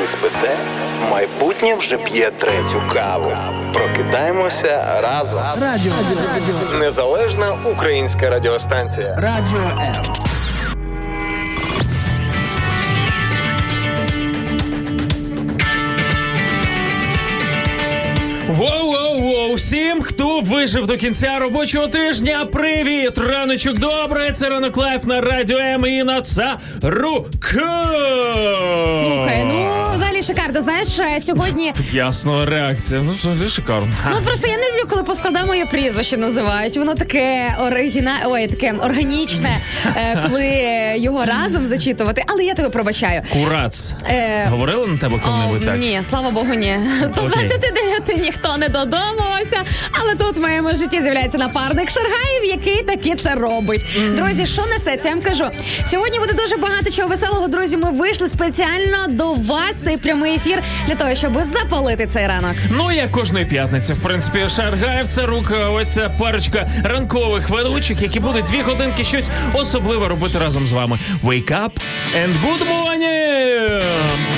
Ви спите, майбутнє вже п'є третю каву. Прокидаємося разом. Радіо М. Незалежна українська радіостанція. Радіо М. Воу-воу-воу! Всім, хто вижив до кінця робочого тижня, привіт! Раночок добре! Це ранок live на радіо М Інна Царук! Взагалі шикарно. Знаєш, е, сьогодні Ясно, реакція. Ну, взагалі шикарно. ну просто я не люблю, коли по складам моє прізвище називають. Воно таке оригіна... Ой, таке органічне, е, коли його разом зачитувати. Але я тебе пробачаю. Курац. Е, Говорили на тебе коли-небудь так? Ні, слава Богу, ні. До Окей. 29 ніхто не додумався. Але тут в моєму житті з'являється напарник Шаргаєв, який таки це робить. Друзі, що несеться? Я вам кажу. Сьогодні буде дуже багато чого веселого. Друзі, ми вийшли спеціально до вас цей прямий ефір для того, щоб запалити цей ранок. Ну, як кожної п'ятниці, в принципі, Шаргаєв це рука, ось ця парочка ранкових ведучих, які будуть дві годинки щось особливе робити разом з вами. Wake up and good morning!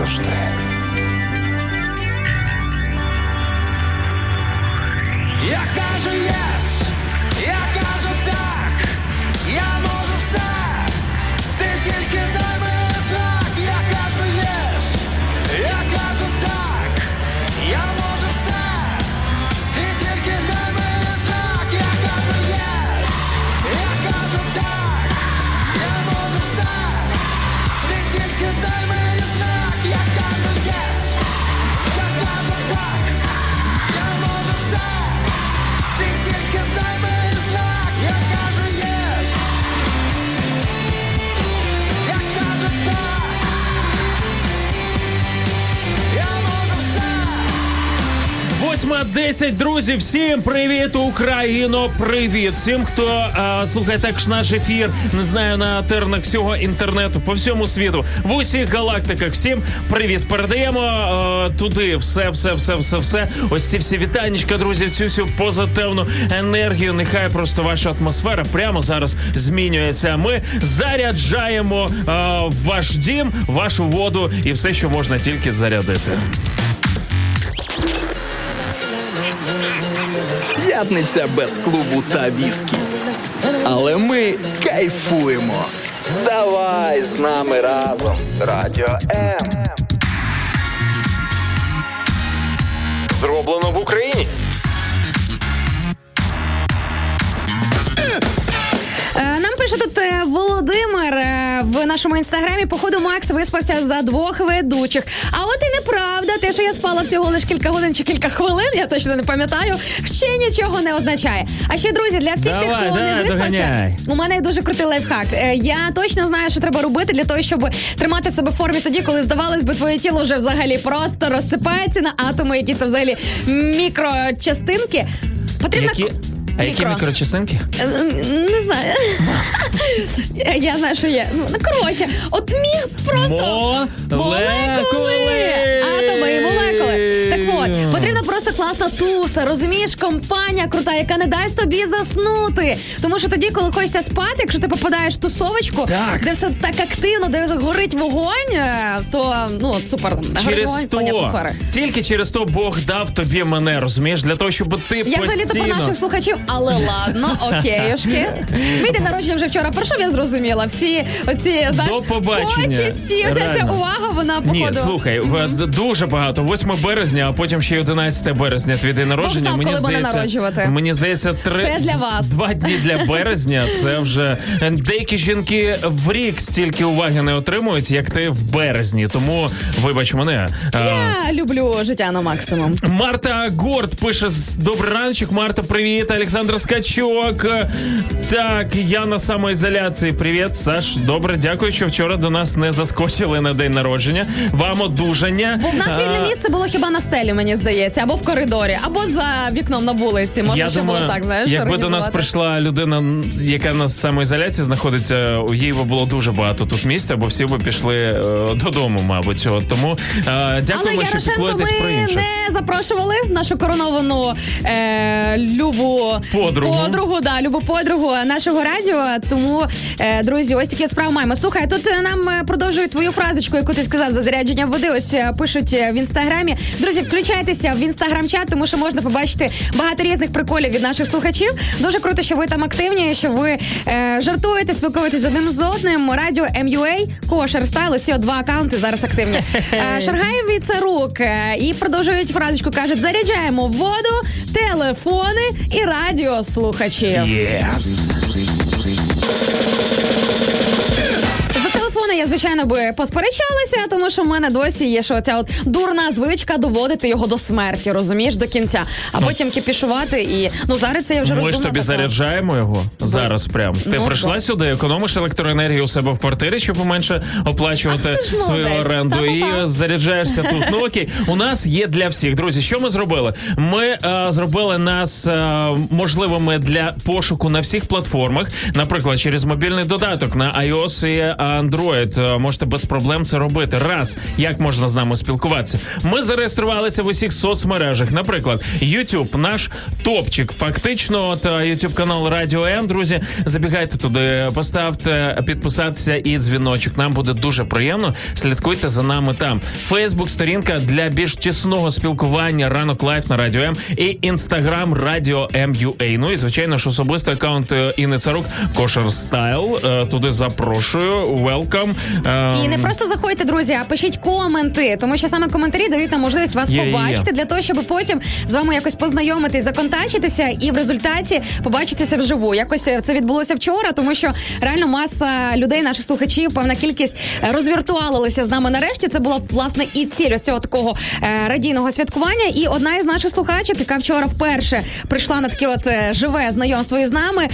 Завжди. Все. 8.10, друзі, всім привіт, Україно! Привіт! Всім, хто а, слухає також наш ефір, не знаю, на тернах всього інтернету по всьому світу, в усіх галактиках. Всім привіт! Передаємо а, туди все, все, все, все, все. Ось ці всі вітанечка, друзі, цю всю позитивну енергію. Нехай просто ваша атмосфера прямо зараз змінюється. Ми заряджаємо а, ваш дім, вашу воду і все, що можна тільки зарядити. П'ятниця без клубу та віскі. Але ми кайфуємо. Давай з нами разом. Радіо М. Зроблено в Україні. Нам пише тут е, Володимир е, в нашому інстаграмі. Походу, Макс виспався за двох ведучих. А от і неправда, те, що я спала всього лише кілька годин чи кілька хвилин, я точно не пам'ятаю, ще нічого не означає. А ще друзі, для всіх Давай, тих, хто давай, не виспався, доганяй. у мене є дуже крутий лайфхак. Е, Я точно знаю, що треба робити для того, щоб тримати себе в формі тоді, коли здавалось би, твоє тіло вже взагалі просто розсипається на атоми, якісь там взагалі мікрочастинки. Потрібно Які, а які Мікро. мікрочастинки? Е, Не знаю. Я- знаю, що є. Ну, коротше, от міг просто Молекули! Атоми і молекули. Так от, потрібна просто класна туса, розумієш, компанія крута, яка не дасть тобі заснути. Тому що тоді, коли хочеться спати, якщо ти попадаєш в тусовочку, Так. де все так активно, де горить вогонь, е, то ну от супер. Горить Через вогонь, то, атмосфери. тільки через то Бог дав тобі мене, розумієш, для того, щоб ти Я взагалі про наших слухачів, але ладно, окейошки. Мій день народження вже вчора пройшов, я зрозуміла. Всі оці знаєш, До побачення. почесті, вся ця Реально. увага, вона походу. Ні, слухай, в- д- дуже багато. 8 березня, а потім ще й 11 березня твій день народження. знав, мені коли мене здається, народжувати. мені здається, три для вас. два дні для березня. Це вже деякі жінки в рік стільки уваги не отримують, як ти в березні. Тому вибач мене. Я люблю життя на максимум. Марта Горд пише з- добрий раночок. Марта, привіт. Олександр Скачок. Так, я на самоізоляції. Привіт, Саш. Добре, дякую, що вчора до нас не заскочили на день народження. Вам одужання. Бо в нас вільне місце було хіба на стелі, мені здається, або в коридорі, або за вікном на вулиці. Можна я ще було так, знаєш, якби до нас прийшла людина, яка на самоізоляції знаходиться, у їй би було дуже багато тут місця, бо всі би пішли е, додому, мабуть. От, тому е, Але що Ярошенко піклуєтесь про ми інших. не запрошували нашу короновану е, любу Подругу. подругу, да, любу подругу нашого радіо. Тому, е, друзі, ось такі справи маємо. Слухай, тут е, нам е, продовжують твою фразочку, яку ти сказав за зарядження води. Ось е, пишуть в інстаграмі. Друзі, включайтеся в інстаграм-чат, тому що можна побачити багато різних приколів від наших слухачів. Дуже круто, що ви там активні, що ви е, жартуєте, спілкуєтесь один з одним. Радіо MUA, Кошер Стайл, ці два акаунти зараз активні. Е, Шаргаєв від Царук е, і продовжують фразочку. кажуть: заряджаємо воду, телефони і радіослухачів. Yes. За я звичайно би посперечалася, тому що в мене досі є що ця от дурна звичка доводити його до смерті, розумієш, до кінця, а потім кіпішувати і ну зараз це я вже Ми ж тобі така. заряджаємо його зараз. Прям ти Ну, прийшла да. сюди, економиш електроенергію у себе в квартирі, щоб поменше оплачувати Ах, свою молодець. оренду, і заряджаєшся тут. Ну окей, у нас є для всіх. Друзі, що ми зробили? Ми е, зробили нас е, можливими для пошуку на всіх платформах, наприклад, через мобільний додаток на iOS і Android. Е, Можете без проблем це робити. Раз як можна з нами спілкуватися? Ми зареєструвалися в усіх соцмережах. Наприклад, YouTube, наш топчик. Фактично, от е, YouTube канал Радіо М. Друзі, забігайте туди, поставте підписатися і дзвіночок. Нам буде дуже приємно. Слідкуйте за нами там. Фейсбук, сторінка для більш тісного спілкування. Ранок live на Радіо М і інстаграм Радіо М.Ю.А. Ну і звичайно ж особистий аккаунт е, Інни Царук Kosher Style. Туди запрошую. Welcome. Е, І не просто заходьте, друзі, а пишіть коменти, тому що саме коментарі дають нам можливість вас Є, є, є. побачити для того, щоб потім з вами якось познайомитись, законтачитися і в результаті побачитися вживу. Якось е, це відбулося вчора, тому що реально маса людей, наших слухачів, певна кількість е, розвіртуалилися з нами нарешті. Це була власне і ціль ось цього такого е, радійного святкування. І одна із наших слухачок, яка вчора вперше прийшла на таке от живе знайомство із нами.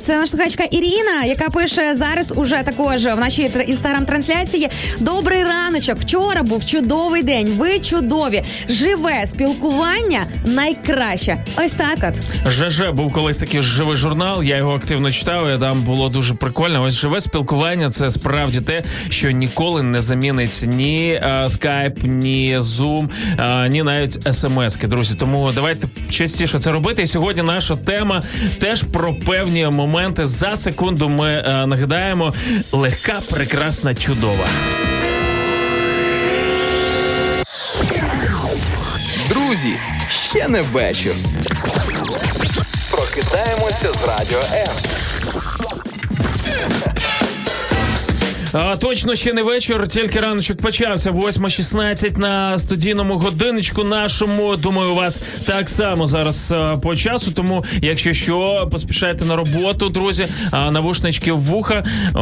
Це наша слухачка Ірина, яка пише зараз уже також в нашій інстаграм-трансляції. Добрий раночок. Вчора був чудовий день. Ви чудові. Живе спілкування найкраще. Ось так от. ЖЖ був колись такий живий журнал. Я його активно читав. і Там було дуже прикольно. Ось живе спілкування це справді те, що ніколи не замінить ні е, скайп, ні зум, е, ні навіть смски. Друзі, тому давайте частіше це робити. І сьогодні наша тема теж про певні моменти. За секунду ми е, нагадаємо легка, прекрасна, чудова. Друзі, ще не вечір. Прокидаємося з радіо М. А, точно ще не вечір, тільки раночок почався. 8.16 на студійному годиночку нашому. Думаю, у вас так само зараз а, по часу. Тому, якщо що, поспішайте на роботу, друзі. А навушнички в вуха. О,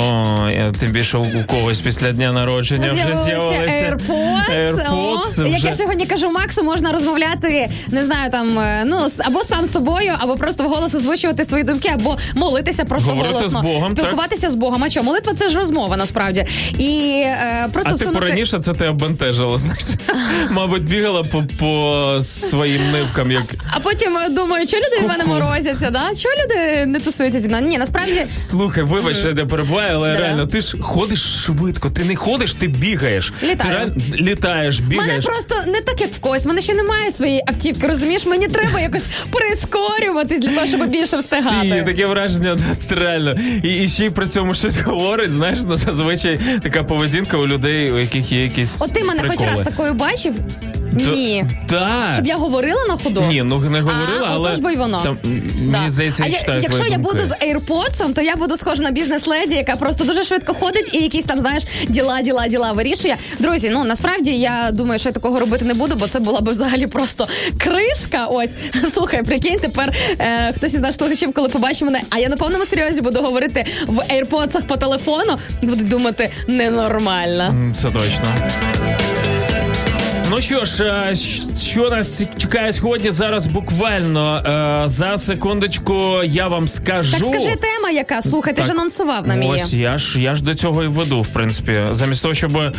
я- тим більше у когось після дня народження вже з'явилися AirPods. AirPods О, Як я сьогодні кажу Максу, можна розмовляти, не знаю, там е, ну або сам з собою, або просто вголос озвучувати свої думки, або молитися просто Говорити голосно. з Богом, так. спілкуватися з Богом. А що, молитва це ж розмова насправді. І е, просто А ти всунути... раніше це тебе обентежило, знаєш. Мабуть, бігала по, по своїм нивкам, як А потім е, думаю, що люди від мене Ку-ку. морозяться, да? Чого люди не тусуються зі мною? Ні, насправді Слухай, вибач, я не перебуваю, але Да. реально, ти ж ходиш швидко, ти не ходиш, ти бігаєш. Літаю. Ти реально літаєш, в мене бігаєш. просто не так, як в когось. В мене ще немає своєї автівки. Розумієш, мені треба якось прискорюватись для того, щоб більше встигати. Ти, таке враження, реально. І, і ще й при цьому щось говорить, знаєш, ну зазвичай така поведінка у людей, у яких є якісь. От ти мене хоч раз такою бачив? Ні. Так. Щоб я говорила на ходу? Ні, ну не говорила, а, але бо й воно. Там, Да. мені здається, а я я- якщо я думки. буду з AirPods, то я буду схожа на бізнес-леді, яка просто дуже швидко ходить і якісь там, знаєш, діла, діла, діла вирішує. Друзі, ну насправді я думаю, що я такого робити не буду, бо це була би взагалі просто кришка. Ось слухай, прикинь, тепер е, хтось із наших слухачів, коли побачить мене, а я на повному серйозі буду говорити в AirPods по телефону, буде думати ненормально. М, Це точно. Ну що ж, е, що нас чекає сьогодні? Зараз буквально е, за секундочку я вам скажу. Так скажи тема, яка слухай, ти ж анонсував нам її. Ось я ж я ж до цього і веду, в принципі. Замість того, щоб е,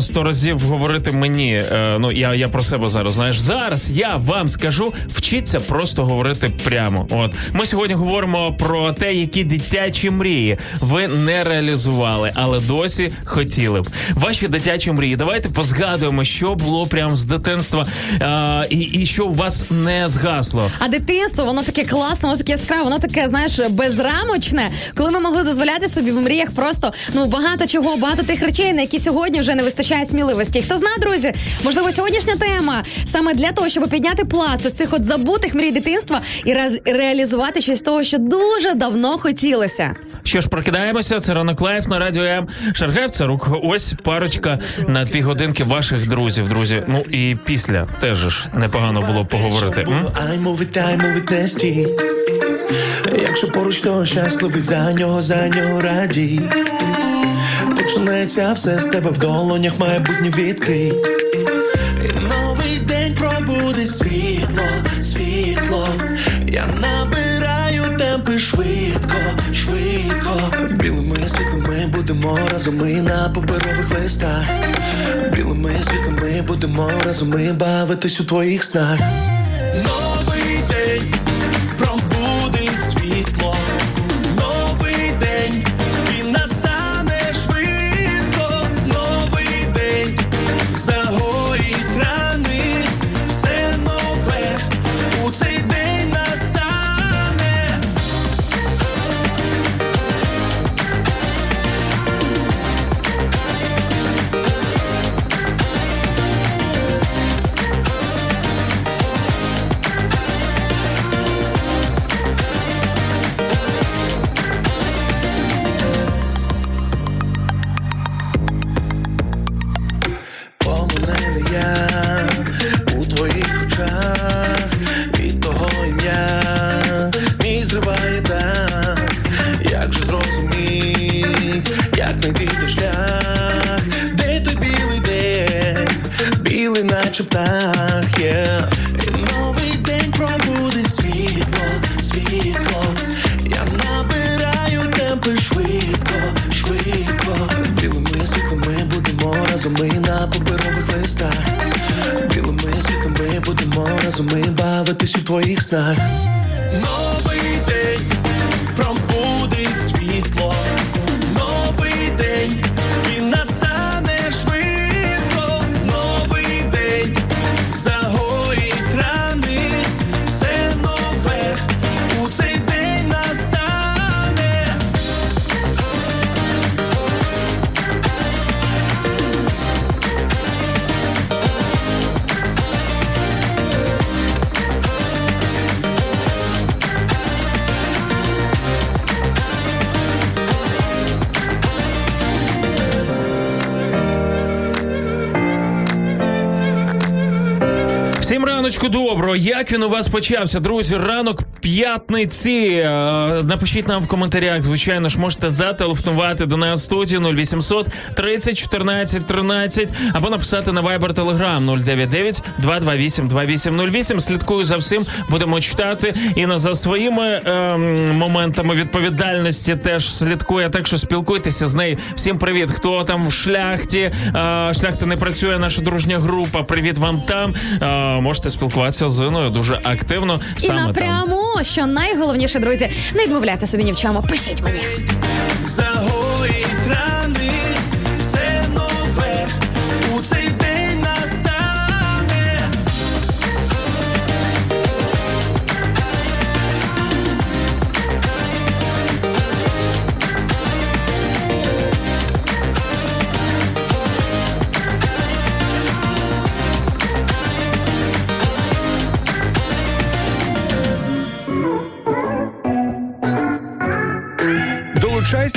сто разів говорити мені. ну я, я про себе зараз. Знаєш, зараз я вам скажу, вчіться просто говорити прямо. От ми сьогодні говоримо про те, які дитячі мрії ви не реалізували, але досі хотіли б. Ваші дитячі мрії. Давайте позгадуємо, що було прямо з дитинства, е, і, і що у вас не згасло. А дитинство, воно таке класне, воно таке яскраве, воно таке, знаєш, безрамочне, коли ми могли дозволяти собі в мріях просто ну багато чого, багато тих речей, на які сьогодні вже не вистачає сміливості. Хто знає, друзі, можливо, сьогоднішня тема саме для того, щоб підняти пласт із цих от забутих мрій дитинства і раз реалізувати щось з того, що дуже давно хотілося. Що ж, прокидаємося. Це ранок live на радіо М. Шаргаєв, Царук. Ось парочка на дві годинки ваших друзів, друзі. Ну і після теж ж непогано було поговорити. Якщо поруч, то щасливий за нього, за нього радій. Почнеться все з тебе в долонях, майбутнє відкрий. І новий день пробудить світло, світло. Я набираю темпи швидко. Будемо разом ми на паперових листах. Білими світами будемо разом ми бавитись у твоїх снах. Він у вас почався, друзі? Ранок п'ятниці. Е, Напишіть нам в коментарях. Звичайно ж, можете зателефонувати до нас в студію 0800 30 14 13 або написати на Viber Telegram 099 228 2808. Слідкую за всім, будемо читати. І на за своїми ем, моментами відповідальності теж слідкує. Так що спілкуйтеся з нею. Всім привіт. Хто там в шляхті? Е, шляхта не працює. Наша дружня група. Привіт вам там. Е, можете спілкуватися з Іною дуже активно. І Саме там. Що найголовніше, друзі, не відмовляйте собі ні в чому. Пишіть мені.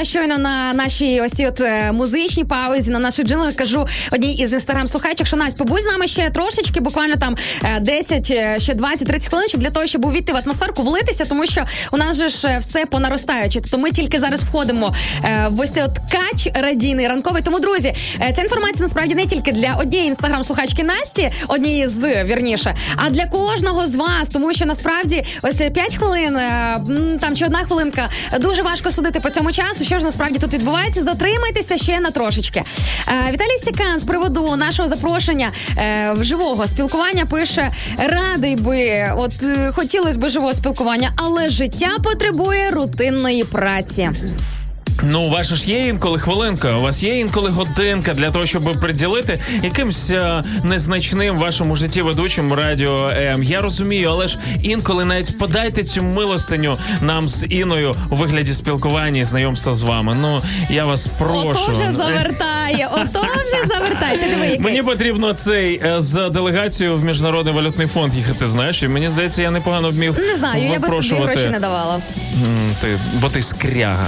Е, щойно на нашій ось от е, музичній паузі, на наших джинглах кажу одній із інстаграм слухачок, що Настя, побудь з нами ще трошечки, буквально там е, 10, е, ще 20-30 хвилиночок для того, щоб увійти в атмосферку, влитися, тому що у нас же ж е, все по наростаючи. Тобто ми тільки зараз входимо е, в ось от кач радійний ранковий. Тому, друзі, е, ця інформація насправді не тільки для однієї інстаграм слухачки Насті, однієї з вірніше, а для кожного з вас, тому що насправді ось 5 хвилин е, там чи одна хвилинка дуже важко судити по цьому часу. Що ж насправді тут відбувається? Затримайтеся ще на трошечки. Е, Віталій Сікан з приводу нашого запрошення е, живого спілкування пише: радий би, от е, хотілося б живого спілкування, але життя потребує рутинної праці. Ну, у вас ж є інколи хвилинка, у вас є інколи годинка для того, щоб приділити якимсь е, незначним вашому житті ведучим радіо М. Я розумію, але ж інколи навіть подайте цю милостиню нам з Іною у вигляді спілкування і знайомства з вами. Ну я вас прошу. Ото вже завертає, ото вже завертає. Ти диви, який. Мені потрібно цей е, з делегацією в міжнародний валютний фонд їхати. Знаєш, і мені здається, я непогано вмів Не знаю, я би тобі гроші не давала. Ти, бо ти скряга.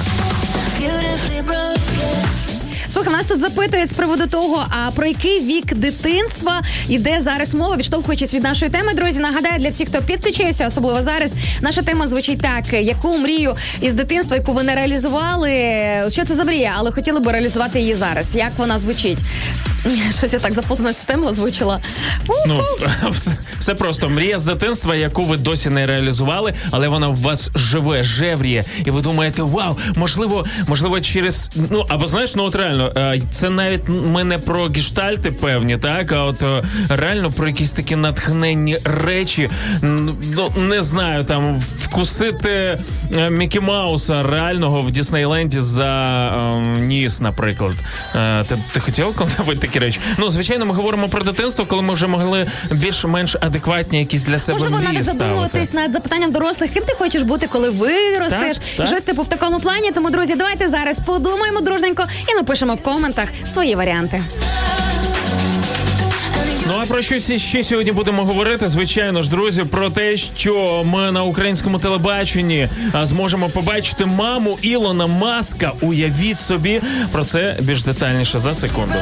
beautifully broken. Слухай, нас тут запитують з приводу того, а про який вік дитинства йде зараз мова, відштовхуючись від нашої теми. Друзі, нагадаю для всіх, хто підключився, особливо зараз. Наша тема звучить так: яку мрію із дитинства, яку ви не реалізували? Що це за мрія, але хотіли би реалізувати її зараз? Як вона звучить? Щось я так заплутано цю тему озвучила. Ну, все, все просто мрія з дитинства, яку ви досі не реалізували, але вона в вас живе, жевріє, і ви думаєте, вау, можливо, можливо, через ну або знаєш, ну от реально, е, це навіть ми не про гештальти певні, так а от е, реально про якісь такі натхненні речі. Ну не знаю, там вкусити е, Мікі Мауса реального в Діснейленді за е, ніс, наприклад. Ти, ти хотів коли-небудь такі речі? Ну, звичайно, ми говоримо про дитинство, коли ми вже могли більш-менш адекватні якісь для себе Можливо, мрії навіть задумуватись над запитанням дорослих, ким ти хочеш бути, коли виростеш, Так, так. щось типу в такому плані. Тому, друзі, давайте зараз подумаємо дружненько і напишемо в коментах свої варіанти. Ну а про що ще сьогодні будемо говорити? Звичайно ж, друзі, про те, що ми на українському телебаченні зможемо побачити маму Ілона Маска. Уявіть собі про це більш детальніше за секунду.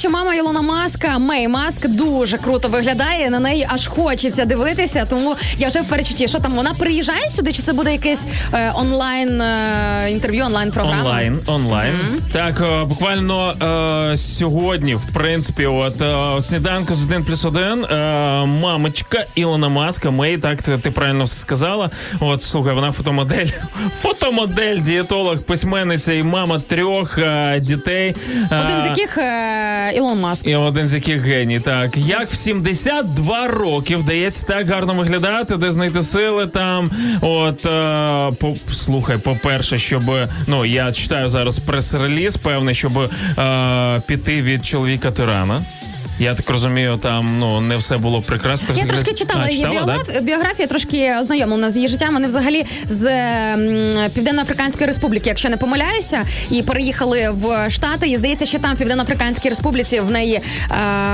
Що мама Ілона Маска, Мей Маск, дуже круто виглядає, на неї аж хочеться дивитися. Тому я вже в перечутті, що там вона приїжджає сюди, чи це буде якесь е, онлайн е, інтерв'ю, онлайн програма? Онлайн, онлайн. Так, е, буквально е, сьогодні, в принципі, от е, сніданку з 1 плюс 1, е, мамочка Ілона Маска, Мей, так ти, ти правильно все сказала. От слухай, вона фотомодель, фотомодель, дієтолог, письменниця і мама трьох дітей. Один з яких Ілон Маск. І один з яких геній. Так, як в 72 роки вдається так гарно виглядати, де знайти сили там. От е, по, слухай, по-перше, щоб ну я читаю зараз прес-реліз, певний, щоб е, піти від чоловіка тирана. Я так розумію, там ну не все було прекрасно. Я трошки читала А, її читала, да? біографію, біографію, трошки ознайомлена з її життям. Вони взагалі з Південно-Африканської Республіки, якщо не помиляюся, і переїхали в Штати. І здається, що там в Південно-Африканській Республіці в неї е,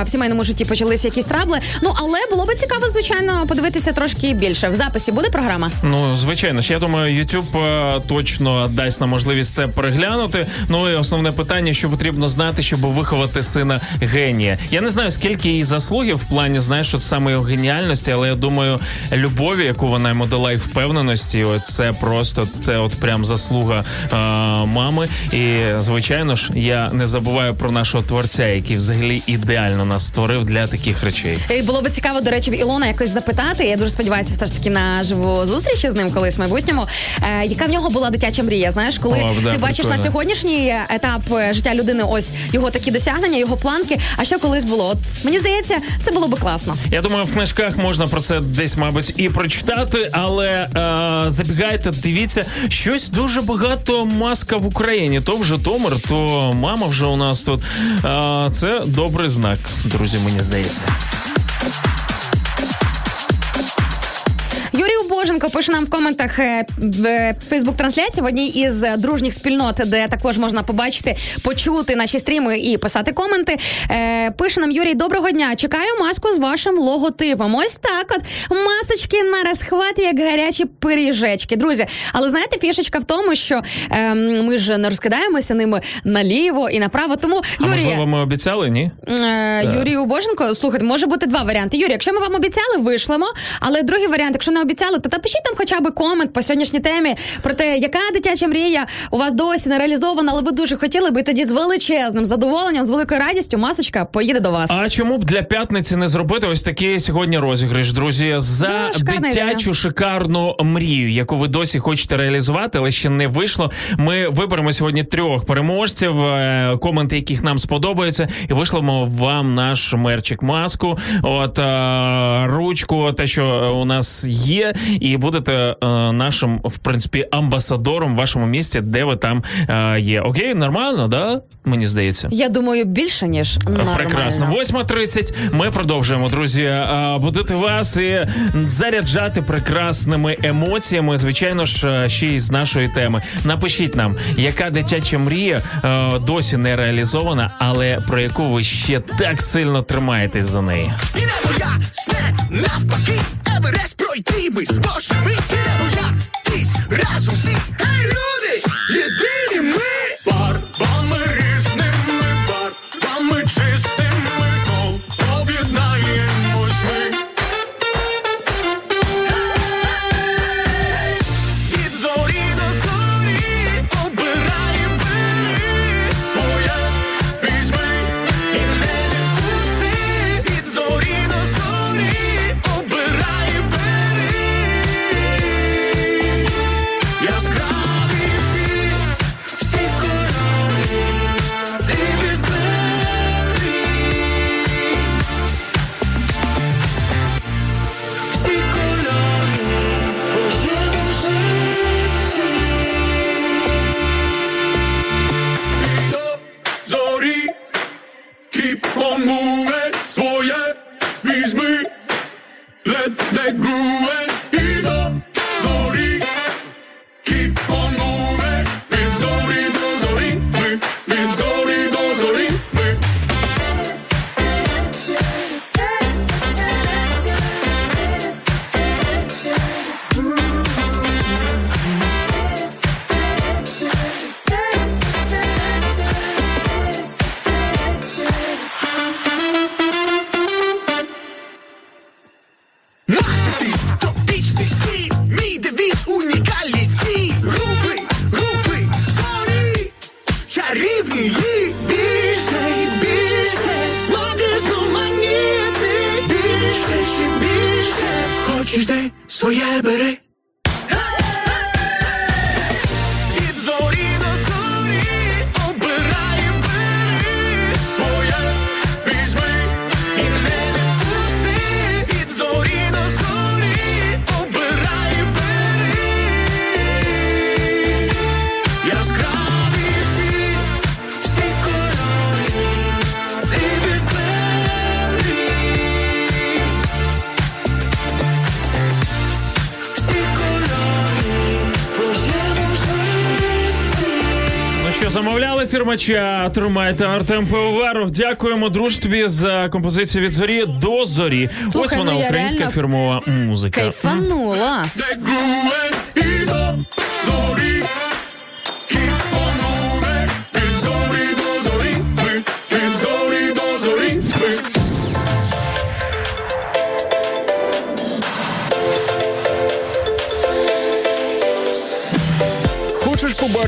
в сімейному житті почалися якісь трабли. Ну але було би цікаво, звичайно, подивитися трошки більше. В записі буде програма. Ну, звичайно ж, я думаю, YouTube е, точно дасть нам можливість це переглянути. Ну і основне питання, що потрібно знати, щоб виховати сина генія. Я не знаю, скільки її заслуги в плані, знаєш, от саме його геніальності, але я думаю, любові, яку вона йому дала, і впевненості, от це просто це от прям заслуга е, мами. І звичайно ж, я не забуваю про нашого творця, який взагалі ідеально нас створив для таких речей. І було би цікаво, до речі, в Ілона якось запитати. Я дуже сподіваюся, все ж таки на живу зустріч з ним колись в майбутньому. Е, яка в нього була дитяча мрія? Знаєш, коли О, да, ти бачиш прикольно. на сьогоднішній етап е, життя людини, ось його такі досягнення, його планки. А що колись було? От мені здається, це було би класно. Я думаю, в книжках можна про це десь, мабуть, і прочитати, але е, забігайте, дивіться, щось дуже багато маска в Україні. То в Житомир, то мама вже у нас тут. Е, це добрий знак, друзі, мені здається. Юрій пише нам в коментах е, в Фейсбук трансляції в одній із е, дружніх спільнот, де також можна побачити, почути наші стріми і писати коменти. Е, Пише нам Юрій, доброго дня. Чекаю маску з вашим логотипом. Ось так, от масочки на розхват, як гарячі пиріжечки. Друзі, але знаєте, фішечка в тому, що е, ми ж не розкидаємося ними наліво і направо. Тому А можливо, ми обіцяли, ні? Юрію Боженко, слухайте, може бути два варіанти. Юрій, якщо ми вам обіцяли, вишлемо. Але другий варіант, якщо не обіцяли, то напишіть там хоча б комент по сьогоднішній темі про те, яка дитяча мрія у вас досі не реалізована, але ви дуже хотіли би тоді з величезним задоволенням, з великою радістю, масочка поїде до вас. А чому б для п'ятниці не зробити ось такий сьогодні розіграш, друзі, за дитячу ідея. шикарну мрію, яку ви досі хочете реалізувати, але ще не вийшло. Ми виберемо сьогодні трьох переможців, е, коменти яких нам сподобаються, і вишлемо вам наш мерчик маску, от е, ручку, те, що у нас є, і будете е, нашим, в принципі, амбасадором в вашому місті, де ви там е, є. Окей, нормально, да? Мені здається. Я думаю, більше ніж нормально. Прекрасно. 8.30 Ми продовжуємо, друзі, а, будити вас і заряджати прекрасними емоціями. Звичайно ж, ще й з нашої теми. Напишіть нам, яка дитяча мрія досі не реалізована, але про яку ви ще так сильно тримаєтесь за неї. Навпаки, we spot. Фірмача, тримайте Артем Пивоваров. Дякуємо, друж тобі за композицію від зорі до зорі. Слухай, Ось вона ну я українська реально фірмова музика. Кайфанула.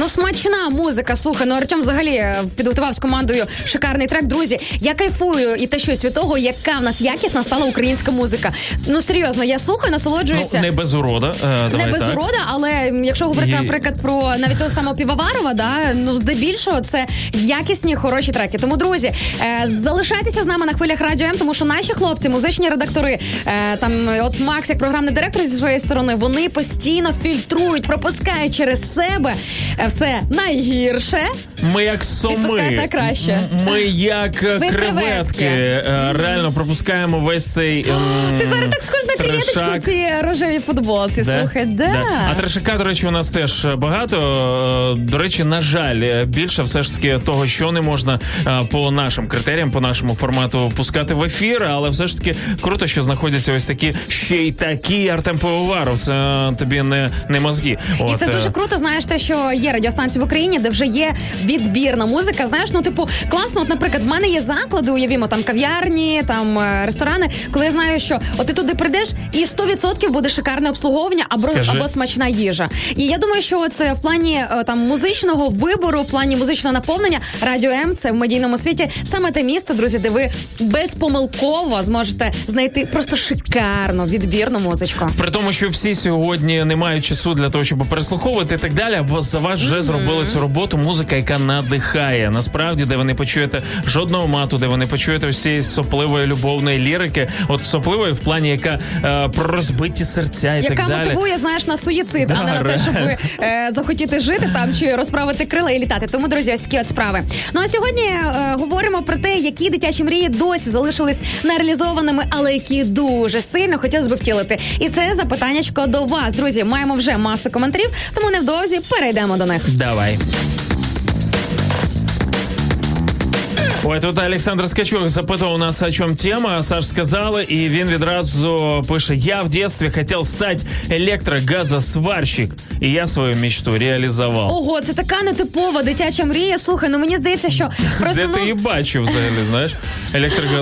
Ну, смачна музика. Слухай, ну Артем взагалі е, підготував з командою шикарний трек. Друзі, я кайфую і те щось від того, яка в нас якісна стала українська музика. Ну серйозно, я слухаю, насолоджуюся. Ну, не без урода. е, давай Не без так. урода, але якщо говорити, Є- наприклад, про навіть того самого Півоварова, да, ну здебільшого це якісні хороші треки. Тому, друзі, е, залишайтеся з нами на хвилях радіо М, тому що наші хлопці, музичні редактори, е, там от Макс, як програмний директор зі своєї сторони, вони постійно фільтрують, пропускають через себе е, все найгірше. Ми як соми. Краще. Ми як е, Ви креветки. креветки. Е, Реально пропускаємо весь цей. Ти зараз так схож на креветочку цій рожевій футболці. Да? Слухай, да. А трешака, до речі, у нас теж багато. Е, До речі, на жаль, е, більше все ж таки того, що не можна е, по нашим критеріям, по нашому формату пускати в ефір, але все ж таки круто, що знаходяться ось такі ще й такі Артем Пивоваров. Це тобі не, не мозги. І це е, дуже круто. Знаєш, те, що є радіостанції в Україні, де вже є відбірна музика. Знаєш, ну типу класно. От, наприклад, в мене є заклади, уявімо, там кав'ярні, там е, ресторани, коли я знаю, що от ти туди прийдеш, і 100% буде шикарне обслуговування або, Скажи. або смачна їжа. І я думаю, що от е, в плані е, там музичного вибору, в плані музичного наповнення, радіо М це в медійному світі саме те місце, друзі, де ви безпомилково зможете знайти просто шикарну відбірну музичку. При тому, що всі сьогодні не мають часу для того, щоб переслуховувати і так далі. Бо за вас вже зробили цю роботу. Музика, яка надихає. Насправді, де ви не почуєте жодного мату, де ви не почуєте ось цієї сопливої любовної лірики, от сопливої в плані, яка е, про розбиті серця і яка так далі. мотивує, знаєш, на суїцид, Да, а не на те, щоб реально. е, захотіти жити там чи розправити крила і літати. Тому, друзі, ось такі от справи. Ну а сьогодні е, говоримо про те, які дитячі мрії досі залишились нереалізованими, але які дуже сильно хотілося б втілити. І це запитаннячко до вас, друзі. Маємо вже масу коментарів, тому невдовзі перейдемо до них. Давай. Ой, тут Олександр Скачук запитав у нас, о чому тема. Саш сказали, і він відразу пише: Я в дитинстві хотів стати електрогазосварщик, і я свою мечту реалізував. Ого, це така нетипова дитяча мрія. Слухай, ну мені здається, що просто Де ну. ти її бачив взагалі, знаєш?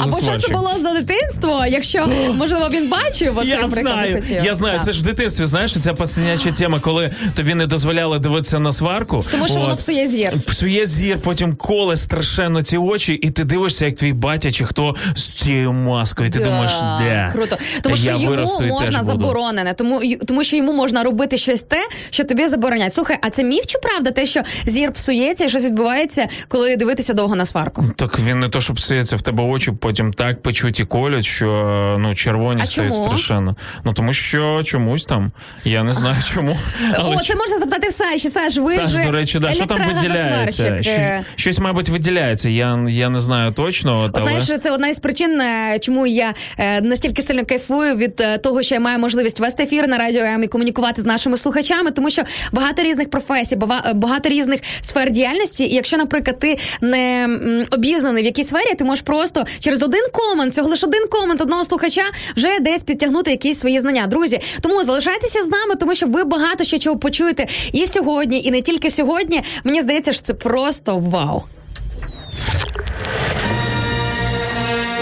Або що це було за дитинство? Якщо можливо він бачив, оце, Я знаю, хотів. я знаю. Так. Це ж в дитинстві, знаєш, ця пацаняча тема, коли тобі не дозволяли дивитися на сварку. Тому що воно псує зір. Псує зір, потім коле страшенно ці очі, і ти дивишся, як твій батя чи хто з цією маскою. Ти Да, думаєш, де круто. Тому що я йому можна заборонене, тому тому що йому можна робити щось те, що тобі заборонять. Слухай, а це міф чи правда те, що зір псується і щось відбувається, коли дивитися довго на сварку? Так він не то, що псується в тебе очі, потім так печуть і колють, що ну червоні А стають чому? страшенно. Ну тому що чомусь там. Я не знаю чому. Але О, це можна запитати в Саші. Саш, ви Саш, ж до речі, да, що там виділяється? Щось, щось, мабуть, виділяється. Я, я не знаю точно. От, але... знаєш, це одна із причин, е, чому я е, настільки сильно кайфую від е, того, що я маю можливість вести ефір на радіо М і комунікувати з нашими слухачами, тому що багато різних професій, багато різних сфер діяльності. І якщо, наприклад, ти не обізнаний в якій сфері, ти можеш просто через один комент, цього лише один комент одного слухача, вже десь підтягнути якісь свої знання. Друзі, тому залишайтеся з нами, тому що ви багато ще чого почуєте і сьогодні, і не тільки сьогодні. Мені здається, що це просто вау.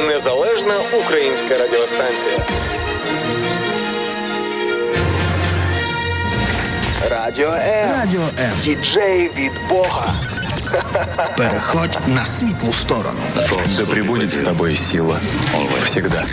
Незалежна українська радіостанція. Радіо М. Радіо М. Діджей від Бога. Переходь на світлу сторону. Да пребудет с тобой сила. Всегда.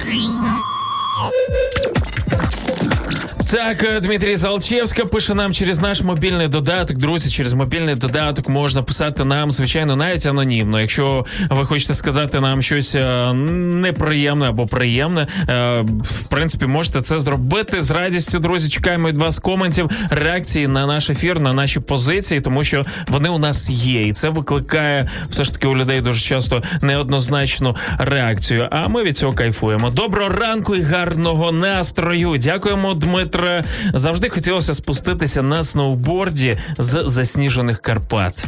Так, е, Дмитрій Залчевська пише нам через наш мобільний додаток. Друзі, через мобільний додаток можна писати нам, звичайно, навіть анонімно. Якщо ви хочете сказати нам щось е, неприємне або приємне, е, в принципі, можете це зробити з радістю. Друзі, чекаємо від вас коментів, реакції на наш ефір, на наші позиції, тому що вони у нас є, і це викликає все ж таки у людей дуже часто неоднозначну реакцію. А ми від цього кайфуємо. Доброго ранку і гарного настрою. Дякуємо, Дмитре. Завжди хотілося спуститися на сноуборді з засніжених Карпат.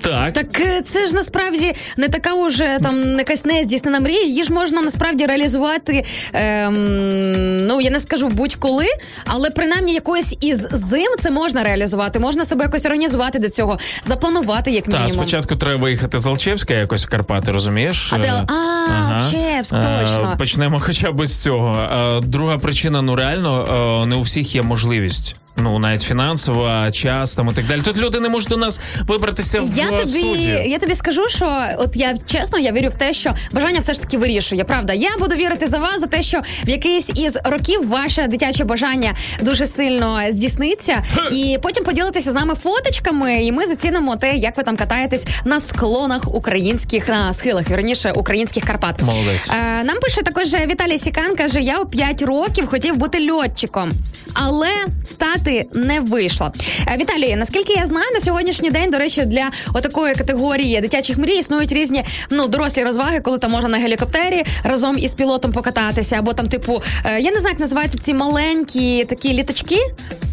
Так. Так е, це ж насправді не така уже там якась нездійснена мрія. Її ж можна насправді реалізувати. Ем, ну я не скажу будь-коли, але принаймні якоїсь із зим це можна реалізувати. Можна себе якось організувати до цього, запланувати як мінімум. Так, спочатку треба виїхати з Алчевська якось в Карпати, розумієш? А де Е, а, Алчевськ, Е, точно. Почнемо хоча б з цього. Друга причина, ну реально, не у всіх є можливість. Ну, навіть фінансова, час там і так далі. Тут люди не можуть до нас вибратися в Я е, тобі, студію. я тобі скажу, що от я чесно, я вірю в те, що бажання все ж таки вирішує. Правда, я буду вірити за вас за те, що в якийсь із років ваше дитяче бажання дуже сильно здійсниться, і потім поділитеся з нами фоточками, і ми зацінимо те, як ви там катаєтесь на склонах українських на схилах, вірніше українських Карпат. Молодець. Е, нам пише також Віталій Сікан, каже: я у 5 років хотів бути льотчиком, але стати не вийшло. Е, Віталій, наскільки я знаю, на сьогоднішній день, до речі, для отакої категорії дитячих мрій існують різні ну дорослі розваги, коли там можна на гелікоптері разом із пілотом покататися, або там, типу, е, я не знаю, як називаються ці маленькі такі літачки.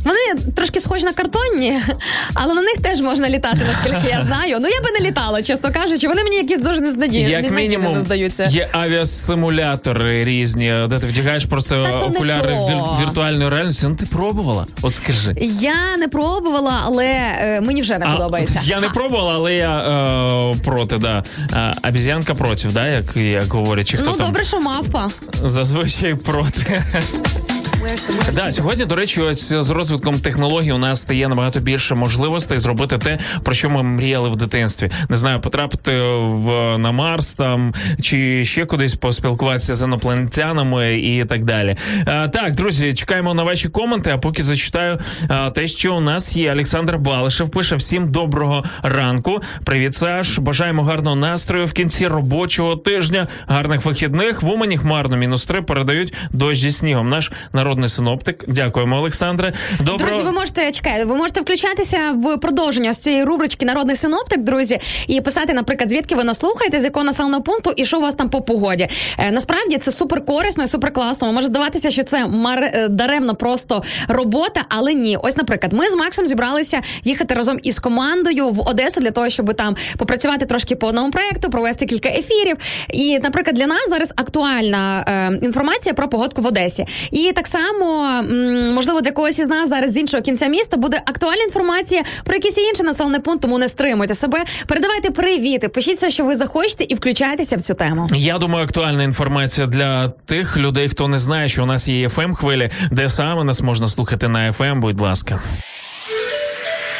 Вони трошки схожі на картонні, але на них теж можна літати, наскільки я знаю. Ну я би не літала, чесно кажучи. Вони мені якісь дуже незнадійні, Як мінімум, здаються. є авіасимулятори різні, де ти вдягаєш просто Та окуляри вір- віртуальної реальності. Ну ти пробувала? От скажи. Я не пробувала, але е, мені вже не А, подобається. Я не пробувала, але я е, проти, да. А, обіз'янка проти, да, як, як говорять, чи хто Ну там добре, що мавпа. зазвичай проти. Да, сьогодні, до речі, ось з розвитком технологій у нас стає набагато більше можливостей зробити те, про що ми мріяли в дитинстві. Не знаю, потрапити в на Марс там чи ще кудись поспілкуватися з інопланетянами і так далі. А, так, друзі, чекаємо на ваші коменти. А поки зачитаю а, те, що у нас є. Олександр Балишев пише всім доброго ранку. Привіт, Саш. Бажаємо гарного настрою в кінці робочого тижня. Гарних вихідних. В Умані хмарно мінус три передають дощ зі снігом. Наш народний синоптик. Дякуємо, Олександре. Доброго... Друзі, ви можете чекайте, ви можете включатися в продовження з цієї рубрички Народний синоптик, друзі, і писати, наприклад, звідки ви нас слухаєте, з якого населеного пункту і що у вас там по погоді. Е, насправді це супер корисно і супер класно. Може здаватися, що це мар... е, даремно просто робота, але ні. Ось, наприклад, ми з Максом зібралися їхати разом із командою в Одесу для того, щоб там попрацювати трошки по одному проекту, провести кілька ефірів. І, наприклад, для нас зараз актуальна е, інформація про погодку в Одесі. І так само, можливо, для когось із нас зараз з іншого кінця міста буде актуальна інформація про якийсь інший населений пункт, тому не стримуйте себе. Передавайте привіти, пишіть все, що ви захочете, і включайтеся в цю тему. Я думаю, актуальна інформація для тих людей, хто не знає, що у нас є fm хвилі, де саме нас можна слухати на FM, будь ласка.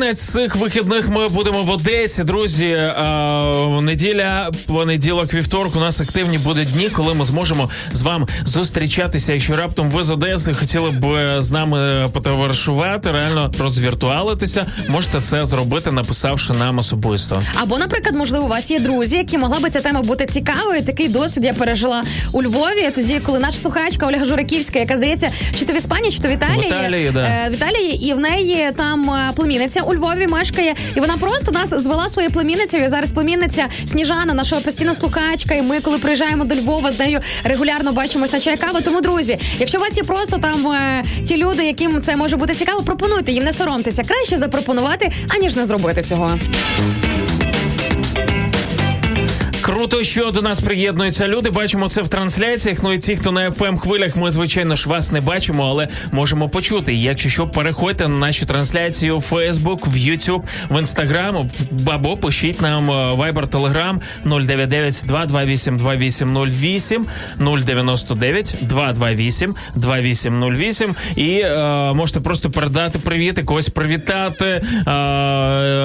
На цих вихідних ми будемо в Одесі, друзі. А, неділя, понеділок, вівторок. У нас активні будуть дні, коли ми зможемо з вами зустрічатися. Якщо раптом ви з Одеси хотіли б е, з нами потоваришувати, реально розвіртуалитися, можете це зробити, написавши нам особисто. Або, наприклад, можливо, у вас є друзі, які могла би ця тема бути цікавою. Такий досвід я пережила у Львові. Тоді, коли наша слухачка Ольга Жураківська, яка здається, чи то в Іспанії, чи то в Італії, В Італії, да. е, в Італії, і в неї там е, племінниця у Львові мешкає, і вона просто нас звела своєю племінницею. Зараз племінниця Сніжана, наша постійна слухачка. І ми, коли приїжджаємо до Львова, з нею регулярно бачимося на чай кава. Тому, друзі, якщо у вас є просто там е, ті люди, яким це може бути цікаво, пропонуйте їм не соромтеся. Краще запропонувати, аніж не зробити цього. Круто, що до нас приєднуються люди. Бачимо це в трансляціях. Ну і ті, хто на fm хвилях, ми звичайно ж вас не бачимо, але можемо почути. Якщо що, переходьте на наші трансляції у Facebook, в YouTube, в Instagram, або пишіть нам е, Viber, Telegram 099 228 2808 099 228 2808 і е, можете просто передати привіт, когось привітати е,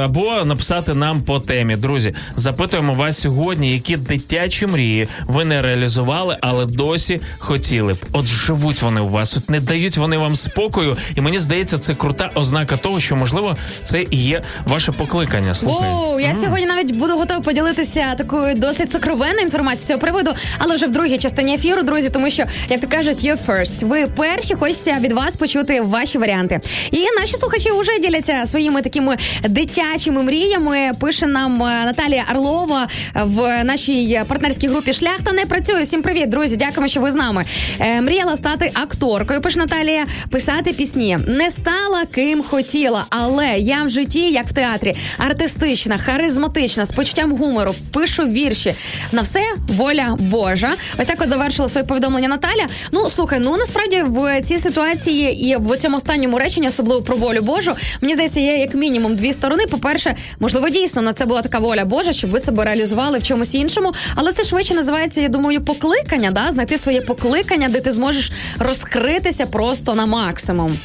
або написати нам по темі. Друзі, запитуємо вас сьогодні, які дитячі мрії ви не реалізували, але досі хотіли б. От живуть вони у вас, от не дають вони вам спокою, і мені здається, це крута ознака того, що можливо це і є ваше покликання. Слухай. Оу, я сьогодні навіть буду готова поділитися такою досить сокровенною інформацією з цього приводу, але вже в другій частині ефіру, друзі, тому що, як то кажуть, you first. Ви перші хочеться від вас почути ваші варіанти. І наші слухачі вже діляться своїми такими дитячими мріями. Пише нам е, Наталія Орлова в нашій партнерській групі Шляхта не працює. Всім привіт, друзі. Дякуємо, що ви з нами. Е, мріяла стати акторкою. Пише Наталія, писати пісні. Не стала ким хотіла, але я в житті, як в театрі, артистична, харизматична, з почуттям гумору, пишу вірші. На все воля Божа. Ось так от завершила своє повідомлення Наталя. Ну слухай, ну насправді в цій ситуації і в цьому останньому реченні, особливо про волю Божу, мені здається, є як мінімум дві сторони. По-перше, можливо, дійсно на це була така воля Божа, щоб ви себе реалізували в чомусь іншому. Але це швидше називається, я думаю, покликання, да? знайти своє покликання, де ти зможеш розкритися просто на максимум.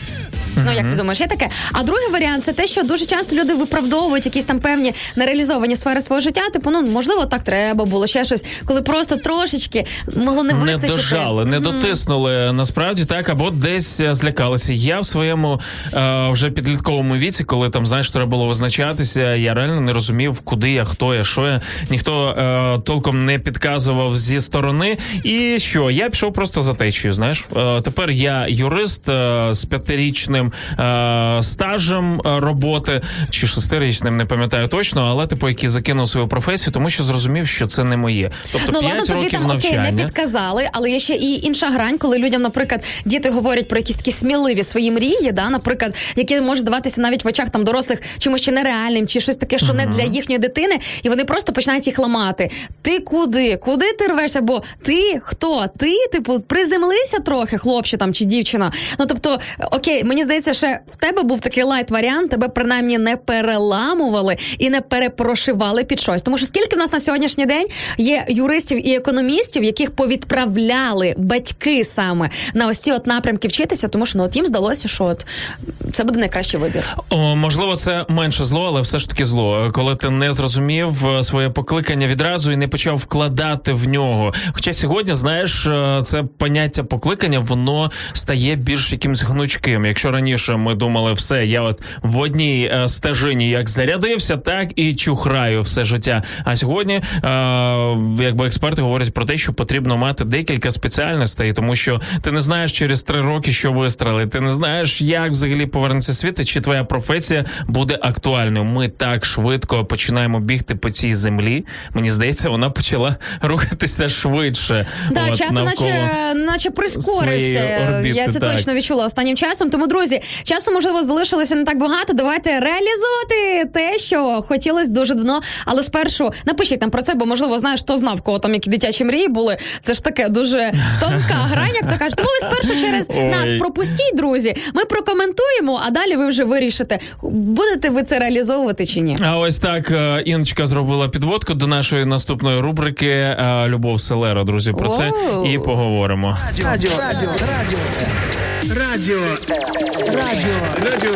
Ну, як ти думаєш, є таке? А другий варіант це те, що дуже часто люди виправдовують якісь там певні нереалізовані сфери свого життя. Типу, ну можливо, так треба було ще щось, коли просто трошечки могло не вистачити. Не дожали, не дотиснули насправді так, або десь е, злякалися. Я в своєму е, вже підлітковому віці, коли там знаєш, треба було визначатися, я реально не розумів, куди я, хто я, що я. Ніхто е, толком не підказував зі сторони. І що я пішов просто за течією. Знаєш, е, тепер я юрист е, з п'ятирічним е, стажем е, роботи чи шестирічним, не пам'ятаю точно, але типу, який закинув свою професію, тому що зрозумів, що це не моє. Тобто Ну 5 ладно, тобі років там окей, не підказали, але є ще і інша грань, коли людям, наприклад, діти говорять про якісь такі сміливі свої мрії, да, наприклад, які можуть здаватися навіть в очах там дорослих чимось ще нереальним, чи щось таке, що не для їхньої дитини, і вони просто починають їх ламати. Ти куди? Куди ти рвешся? Бо ти хто? Ти, типу, приземлися трохи, хлопче там чи дівчина. Ну тобто, окей, мені здається, ще в тебе був такий light варіант, тебе принаймні не переламували і не перепрошивали під щось. Тому що скільки в нас на сьогоднішній день є юристів і економістів, яких повідправляли батьки саме на ось ці от напрямки вчитися, тому що ну от їм здалося, що от це буде найкращий вибір. О, можливо, це менше зло, але все ж таки зло. Коли ти не зрозумів е, своє покликання відразу і не почав вкладати в нього. Хоча сьогодні, знаєш, е, це поняття покликання, воно стає більш якимсь гнучким. Якщо раніше ми думали, все, я от в одній е, стежині як зарядився, так і чухраю все життя. А сьогодні, е, якби експерти говорять про те, що потрібно мати декілька спеціальностей, тому що ти не знаєш через три роки, що вистрелить. Ти не знаєш, як взагалі повернеться світ, чи твоя професія буде актуальною. Ми так швидко починаємо бігти по цій землі. Мені здається, вона почала рухатися швидше. Да, От, час наче, наче прискорився. орбіти, Я це так. точно відчула останнім часом. Тому, друзі, часу можливо залишилося не так багато. Давайте реалізувати те, що хотілося дуже давно. Але спершу напишіть нам про це, бо можливо знаєш, хто знав, кого там які дитячі мрії були. Це ж таке дуже тонка грань, як то кажуть. Тому ви спершу через Ой. нас пропустіть, друзі. Ми прокоментуємо, а далі ви вже вирішите, будете ви це реалізовувати чи ні. А ось так е, Іночка зробила підводку до нашої наступної рубрики е, Любов Селера. Друзі, про це і поговоримо. Радіо, радіо, радіо. Радіо. Радіо. Радіо.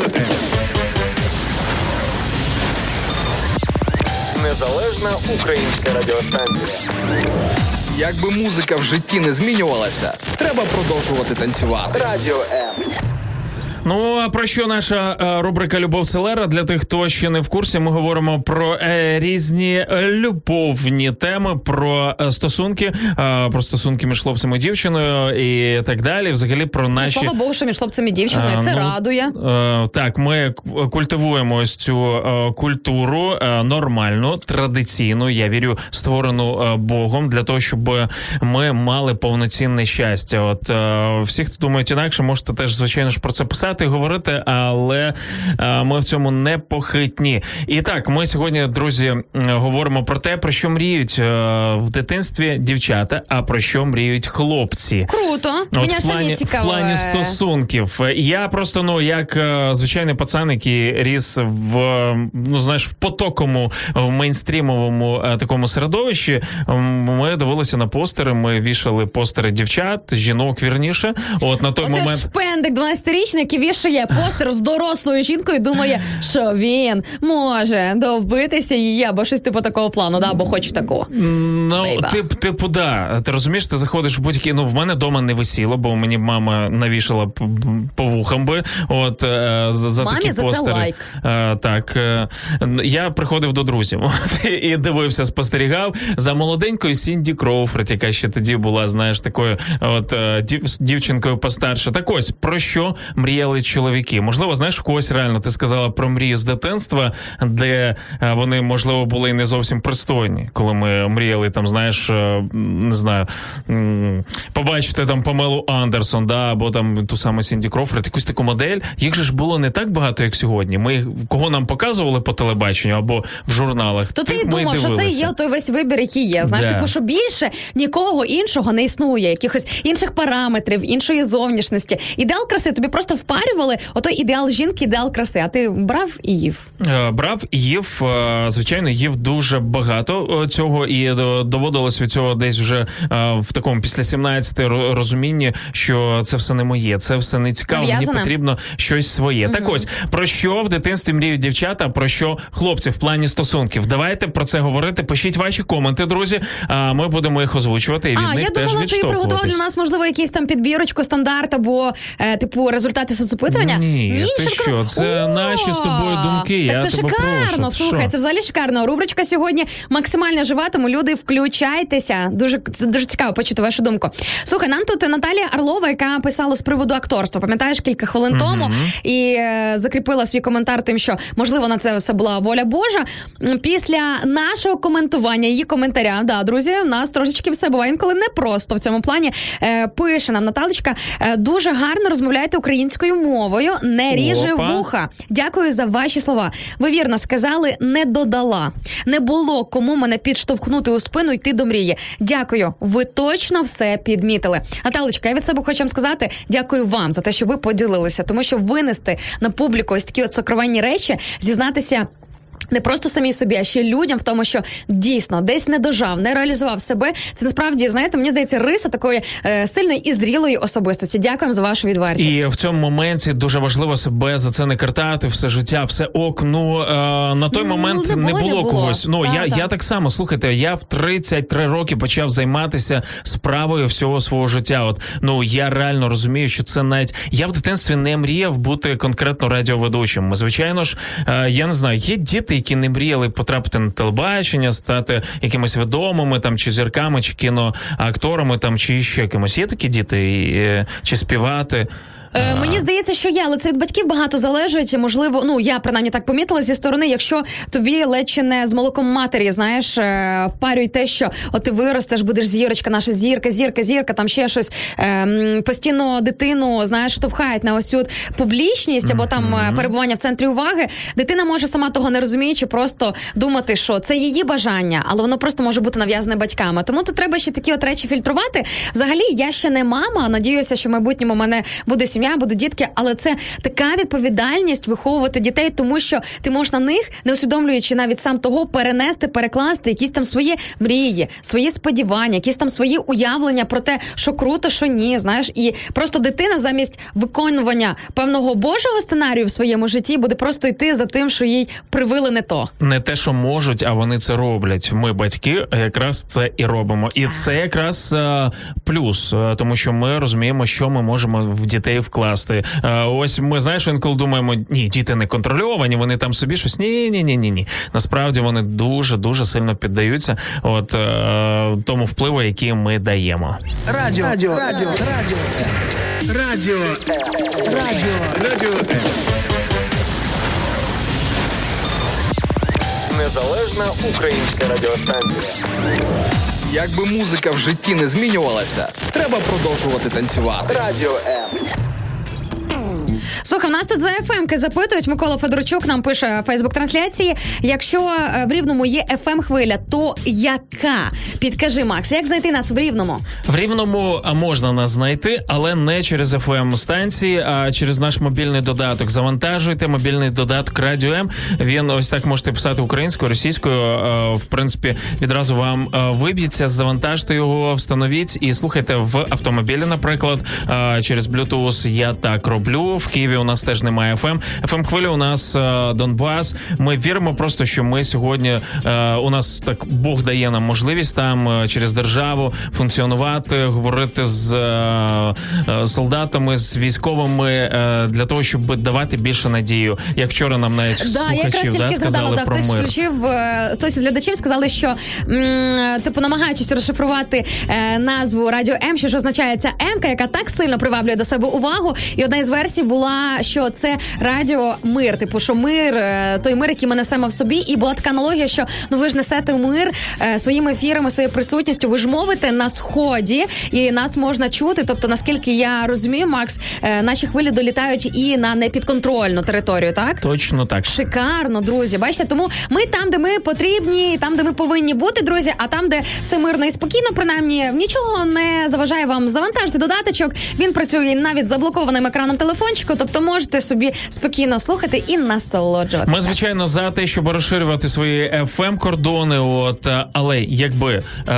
Незалежна українська радіостанція. Якби музика в житті не змінювалася, треба продовжувати танцювати. Радіо М. Ну а про що наша е, рубрика Любов Селера? Для тих, хто ще не в курсі, ми говоримо про е, різні е, любовні теми, про стосунки, про стосунки між хлопцем і дівчиною і так далі. Взагалі про Ну, наші слава Богу, що між хлопцем і дівчиною. Це ну, радує. Так, ми культивуємо ось цю культуру нормальну, традиційну, я вірю, створену Богом для того, щоб ми мали повноцінне щастя. От всі, хто думають інакше, можете теж звичайно ж про це писати і говорити, але е, ми в цьому не похитні. І так, ми сьогодні, друзі, говоримо про те, про що мріють е, в дитинстві дівчата, а про що мріють хлопці. Круто. От Мені в плані, цікаво. в плані е, стосунків. Я просто ну як звичайний пацан, який ріс в ну знаєш в потокому в мейнстрімовому такому середовищі. Ми дивилися на постери. Ми вішали постери дівчат, жінок вірніше. От на той Оце момент. шпендик 12-річний, який вішає постер з дорослою жінкою, і думає, що він може добитися її або щось типу такого плану, да, або хоче такого. Ну, тип, типу, да. Ти розумієш, ти заходиш в будь-який. Ну, в мене вдома не висіло, бо мені мама навішала по вухам би. От е, за, за Мамі такі за це лайк. Е, так. Е, я приходив до друзів от, і дивився, спостерігав за молоденькою Сінді Кроуфорд, яка ще тоді була, знаєш, такою от дів, дівчинкою постарше. Так ось про що мріяли чоловіки? Можливо, знаєш, в когось реально ти сказала про мрію з дитинства, де е, вони, можливо, були не зовсім пристойні, коли ми мріяли там, знаєш, е, не знаю, побачити там Памелу Андерсон, да, або там ту саму Сінді Крофорд, якусь таку модель. Їх же ж було не так багато, як сьогодні. Ми кого нам показували по телебаченню або в журналах. То ти думав, що це є той весь вибір, який є. Знаєш, Да. типу, що більше нікого іншого не існує, якихось інших параметрів, іншої зовнішності. Ідеал краси тобі просто впарювали отой ідеал жінки, ідеал краси, а ти брав і їв. Е, Брав і їв, е, звичайно, їв дуже багато е, цього, і доводилось від цього десь вже в такому після 17 розумінні, що це все не моє, це все не цікаво. Мені потрібно щось своє. Так ось про що в дитинстві мріють дівчата, про що хлопці в плані стосунків. Давайте про це говорити. Пишіть ваші коменти, друзі. А ми будемо їх озвучувати і від А, них я теж думала, ти приготував для нас, можливо, якийсь там підбірочку, стандарт або е, типу результати соцопитування. Ні, ти шибко- що, це О, наші з тобою думки, Так я це тебе шикарно. прошу. Слухай, Що? це взагалі шикарно. Рубричка сьогодні максимально жива, тому люди включайтеся. Дуже це дуже цікаво почути вашу думку. Слухай, нам тут Наталія Орлова, яка писала з приводу акторства. Пам'ятаєш кілька хвилин тому і е, закріпила свій коментар тим, що можливо на це все була воля Божа. Після нашого коментування, її коментаря, да, друзі, в нас трошечки все буває інколи непросто в цьому плані. Е, пише нам Наталочка, е, дуже гарно розмовляєте українською мовою, не ріже Опа. вуха. Дякую за ваші слова. Ви вірно сказали, не додала. Не було кому мене підштовхнути у спину йти до мрії. Дякую. Ви точно все підмітили. Наталочка, я від себе хочу вам сказати, дякую вам за те, що ви поділилися, тому що винести на публіку ось такі от сокровенні речі, зізнатися. Не просто самі собі, а ще людям в тому, що дійсно десь не дожав, не реалізував себе. Це насправді знаєте, мені здається, риса такої е, сильної і зрілої особистості. Дякуємо за вашу відвертість. І в цьому моменті дуже важливо себе за це не картати, все життя, все ок. Ну е, на той Ну, момент не не було, було, не було. когось. Ну Так, я, так. я так само слухайте. Я в 33 роки почав займатися справою всього свого життя. От ну я реально розумію, що це навіть я в дитинстві не мріяв бути конкретно радіоведучим. Звичайно ж, е, я не знаю, є діти, які не мріяли потрапити на телебачення, стати якимись відомими там чи зірками, чи кіноакторами, там чи ще кимось. Є такі діти, е, чи співати. Е, мені здається, що є, але це від батьків багато залежить. Можливо, ну я принаймні так помітила зі сторони, якщо тобі ледь чи не з молоком матері, знаєш, е, впарюють те, що от ти виростеш, будеш зірочка, наша зірка, зірка, зірка, там ще щось е, постійно дитину, знаєш, штовхають на ось цю публічність або там е, перебування в центрі уваги. Дитина може сама того не розуміючи, просто думати, що це її бажання, але воно просто може бути нав'язане батьками. Тому тут треба ще такі от речі фільтрувати. Взагалі, я ще не мама. Надіюся, що в майбутньому мене буде сім'я, будуть дітки, але це така відповідальність виховувати дітей, тому що ти можеш на них, не усвідомлюючи навіть сам того, перенести, перекласти якісь там свої мрії, свої сподівання, якісь там свої уявлення про те, що круто, що ні. Знаєш, і просто дитина замість виконування певного божого сценарію в своєму житті буде просто йти за тим, що їй привили не то. не те, що можуть, а вони це роблять. Ми, батьки, якраз це і робимо. І це якраз е, плюс, е, тому що ми розуміємо, що ми можемо в дітей вкласти. Вкласти. Е, ось ми знаєш, інколи думаємо, ні, діти не контрольовані, вони там собі щось. Ні, ні, ні, ні, ні. Насправді вони дуже дуже сильно піддаються от е, тому впливу, який ми даємо. Радіо. Радіо. Радіо. Радіо. Радіо. Радіо. Радіо. Незалежна українська радіостанція. Яка би музика в житті не змінювалася, треба продовжувати танцювати. Радіо М. Слухай, в нас тут за ФМки запитують. Микола Федорчук нам пише Фейсбук трансляції. Якщо е, в рівному є ФМ хвиля, то яка? Підкажи, Макс, як знайти нас в рівному? В рівному а, можна нас знайти, але не через fm станції, а через наш мобільний додаток. Завантажуйте мобільний додаток Радіо М. Він ось так можете писати українською, російською. е, В принципі, відразу вам е, виб'ється. Завантажте його, встановіть і слухайте в автомобілі. Наприклад, е, через Bluetooth я так роблю. В Києві у нас теж немає FM. FM хвилі у нас е, Донбас. Ми віримо просто, що ми сьогодні е, у нас так Бог дає нам можливість там е, через державу функціонувати, говорити з солдатами, з військовими для того, щоб давати більше надію. Як вчора нам навіть Да, слухачів да, згадала, сказали да, про хтось мир. включив, хтось із глядачів сказали, що типу намагаючись розшифрувати назву Радіо М, що ж означає ця М, яка так сильно приваблює до себе увагу. І одна із версій була, що це радіо мир. Типу, що мир, е, той мир, який ми несемо в собі, і була така аналогія, що ну ви ж несете мир е, своїми ефірами, своєю присутністю. Ви ж мовите на сході, і нас можна чути. Тобто, наскільки я розумію, Макс, е, наші хвилі долітають і на непідконтрольну територію, так? Точно так. Шикарно, друзі. Бачите, тому ми там, де ми потрібні, там, де ми повинні бути, друзі, а там, де все мирно і спокійно, принаймні нічого не заважає вам завантажити додаточок. Він працює навіть заблокованим екраном телефончику, тобто можете собі спокійно слухати і насолоджуватися. Ми звичайно за те, щоб розширювати свої fm кордони. От але якби е,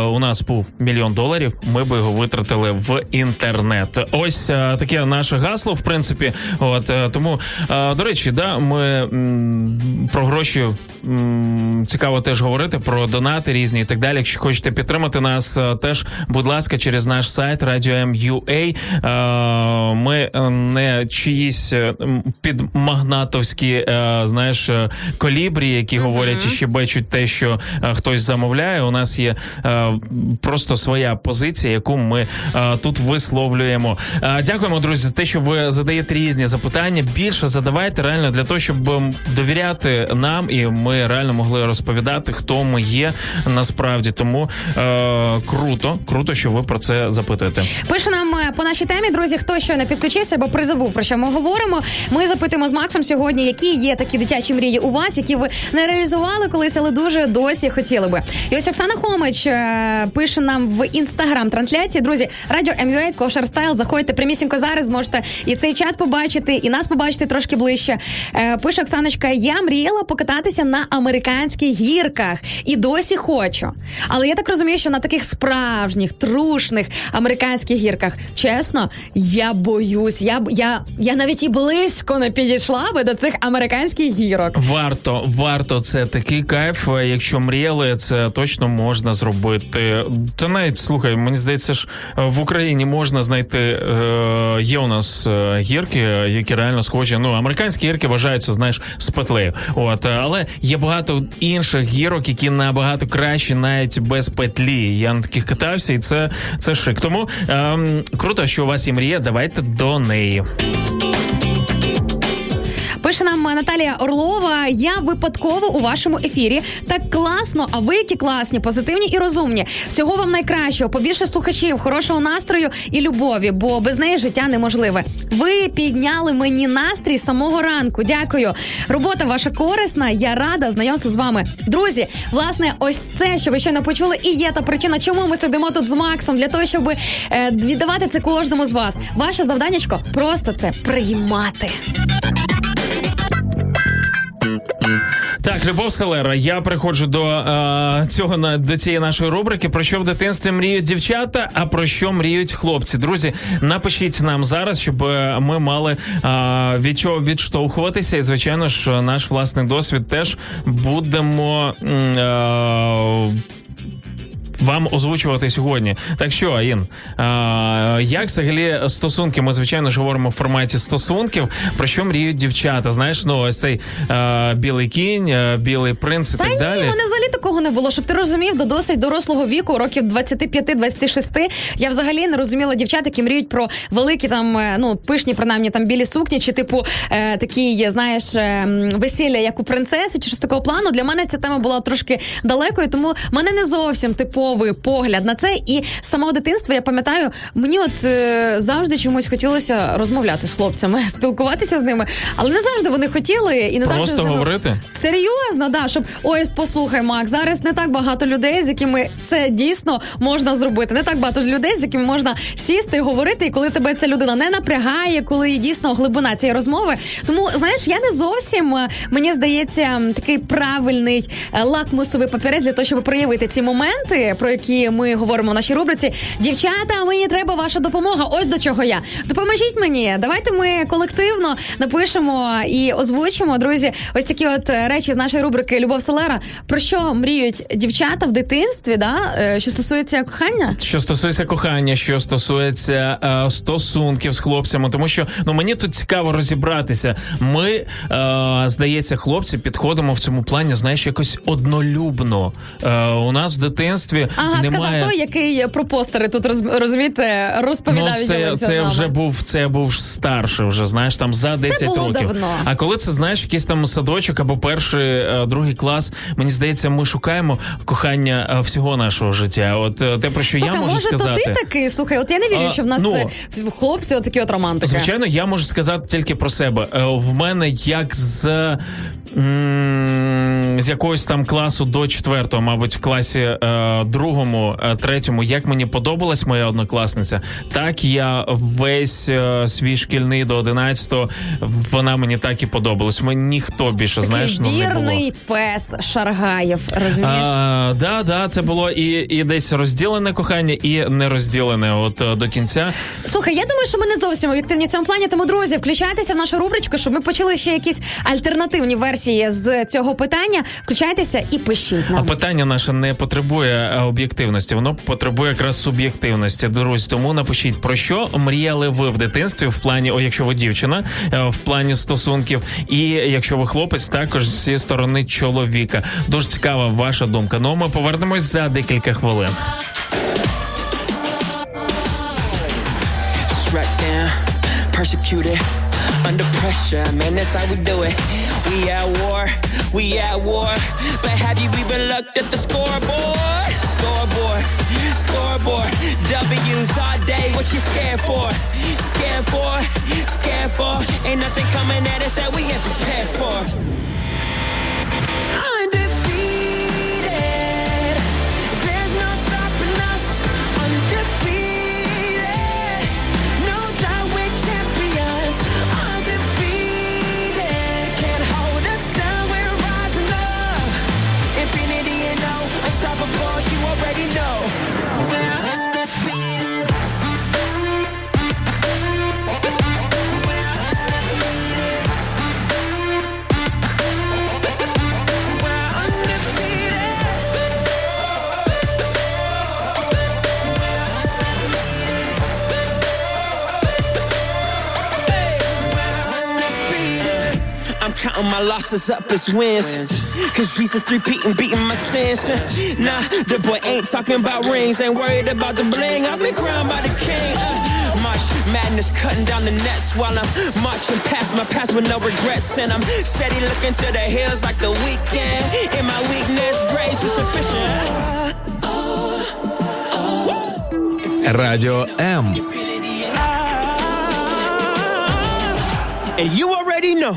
у нас був мільйон доларів, ми би його витратили в інтернет. Ось е, таке наше гасло. В принципі, от е, тому е, до речі, да, ми м, про гроші м, цікаво теж говорити про донати різні і так далі. Якщо хочете підтримати нас, е, теж будь ласка, через наш сайт Radio.M.ua. Е, Ми е, не чиїсь е, підмагнатовські, е, знаєш, е, колібрі, які говорять і щебечуть те, що хтось замовляє. У нас є просто своя позиція, яку ми тут висловлюємо. Дякуємо, друзі, за те, що ви задаєте різні запитання. Більше задавайте реально для того, щоб ем, довіряти нам, і ми реально могли розповідати, хто ми є насправді. Тому е, круто, круто, що ви про це запитуєте. Пише нам по нашій темі, друзі, хто ще не підключився або призабув, про що ми говоримо. Ми запитуємо з Максом сьогодні, які є такі дитячі мрії у вас, які ви не реалізували колись, але дуже досі хотіли би. І ось Оксана Хомич е, пише нам в інстаграм трансляції. Друзі, радіо МЮА, Кошер Стайл. Заходьте прямісінько зараз. Зможете і цей чат побачити, і нас побачити трошки ближче. Е, Пише Оксаночка: я мріяла покататися на американських гірках і досі хочу. Але я так розумію, що на таких справжніх, трушних американських гірках, чесно, я боюсь. Я я, я навіть і близько не підійшла би до цих американських гірок. Варто, варто це такий кайф. е, Якщо мріяли, це точно можна зробити. Та навіть слухай, мені здається, ж е, в Україні можна знайти. Е, є у нас е, гірки, е, які реально схожі. Ну, американські гірки вважаються, знаєш, з петлею. От, е, але є багато інших гірок, які набагато кращі, навіть без петлі. Я на таких катався, і це, це шик. Тому ем, круто, що у вас є мрія. Давайте до неї. you. Пише нам Наталія Орлова. Я випадково у вашому ефірі. Так класно, а ви які класні, позитивні і розумні. Всього вам найкращого, побільше слухачів, хорошого настрою і любові, бо без неї життя неможливе. Ви підняли мені настрій самого ранку. Дякую. Робота ваша корисна. Я рада знайомству з вами. Друзі, власне, ось це, що ви щойно почули, і є та причина, чому ми сидимо тут з Максом, для того, щоб е, віддавати це кожному з вас. Ваше завданнячко просто це приймати. Так, Любов Селера, я приходжу до е, цього до цієї нашої рубрики. Про що в дитинстві мріють дівчата, а про що мріють хлопці? Друзі, напишіть нам зараз, щоб е, ми мали е, від чого відштовхуватися. І звичайно ж, наш власний досвід теж будемо. Е, вам озвучувати сьогодні. Так що, Аїн, а, як взагалі стосунки? Ми звичайно ж говоримо в форматі стосунків. Про що мріють дівчата? Знаєш, ну ось цей а, білий кінь, а, білий принц і Та так ні, далі. мене взагалі такого не було. Щоб ти розумів, до досить дорослого віку, років 25-26, я взагалі не розуміла дівчат, які мріють про великі там, е, ну пишні, принаймні там білі сукні, чи типу е, такі, знаєш, е, весілля, як у принцеси, чи щось такого плану. Для мене ця тема була трошки далекою, тому мене не зовсім типовий погляд на це. І з самого дитинства я пам'ятаю, мені от е, завжди чомусь хотілося розмовляти з хлопцями, спілкуватися з ними, але не завжди вони хотіли і не завжди Просто з ними... говорити? Серйозно, да, щоб ой, послухай, Мак, зараз не так багато людей, з якими це дійсно можна зробити. Не так багато людей, з якими можна сісти і говорити, і коли тебе ця людина не напрягає, коли є дійсно глибина цієї розмови. Тому знаєш, я не зовсім е, мені здається такий правильний е, лакмусовий папірець для того, щоб проявити ці моменти, про які ми говоримо в нашій рубриці. Дівчата, мені треба ваша допомога. Ось до чого я. Допоможіть мені. Давайте ми колективно напишемо і озвучимо, друзі, ось такі от е, речі з нашої рубрики Любов Селера. Про що мріють дівчата в дитинстві, да? е, що стосується кохання? Що стосується кохання, що стосується е, стосунків з хлопцями, тому що ну мені тут цікаво розібратися. Ми, е, здається, хлопці підходимо в цьому плані, знаєш, якось однолюбно. Е, у нас в дитинстві Ага, немає... сказав той, який про постери тут роз- розумієте, Ну, розповідав. і це, це вже був це був старший, вже знаєш, там за 10 було років. давно. А коли це знаєш, якийсь там садочок або перший, е, другий клас, мені здається, ми шукаємо кохання е, всього нашого життя. От е, те, про що Слухай, я можу може, сказати. то ти такий? Слухай, от я не вірю, А, що в нас ну, хлопці отакі от романтики. Звичайно, я можу сказати тільки про себе. В мене як з. З якогось там класу до четвертого, мабуть, в класі е, другому, е, третьому, як мені подобалась моя однокласниця, так я весь е, свій шкільний до одинадцятого, вона мені так і подобалась. Мені ніхто більше, Такий знаєш, ну, не було. вірний пес Шаргаєв, розумієш? А, да, да, це було і, і десь розділене кохання, і не розділене от е, до кінця. Слухай, я думаю, що ми не зовсім об'єктивні в цьому плані. Тому, друзі, включайтеся в нашу рубричку, щоб ми почули ще якісь альтернативні версії з цього питання. Включайтеся і пишіть А питання наше не потребує об'єктивності, воно потребує якраз суб'єктивності. Друзі, тому напишіть про що мріяли ви в дитинстві, в плані, о, якщо ви дівчина, е, в плані стосунків, і якщо ви хлопець, також зі сторони чоловіка. Дуже цікава ваша думка. Ну ми повернемось за декілька хвилин. persecuted, under pressure. Man, that's how we do it. We at war, we at war. But have you even looked at the? Scoreboard, W's all day. What you scared for? Scared for? Scared for? Ain't nothing coming at us that we ain't prepared for. counting my losses up as wins. Cause Jesus three and beating my sins. Nah, the boy ain't talking about rings, ain't worried about the bling. I've been crowned by the king. Uh, madness cutting down the nets while I'm marching past my past with no regrets. And I'm steady looking to the hills like the weekend. In my weakness, grace is sufficient. Radio M. And you already know.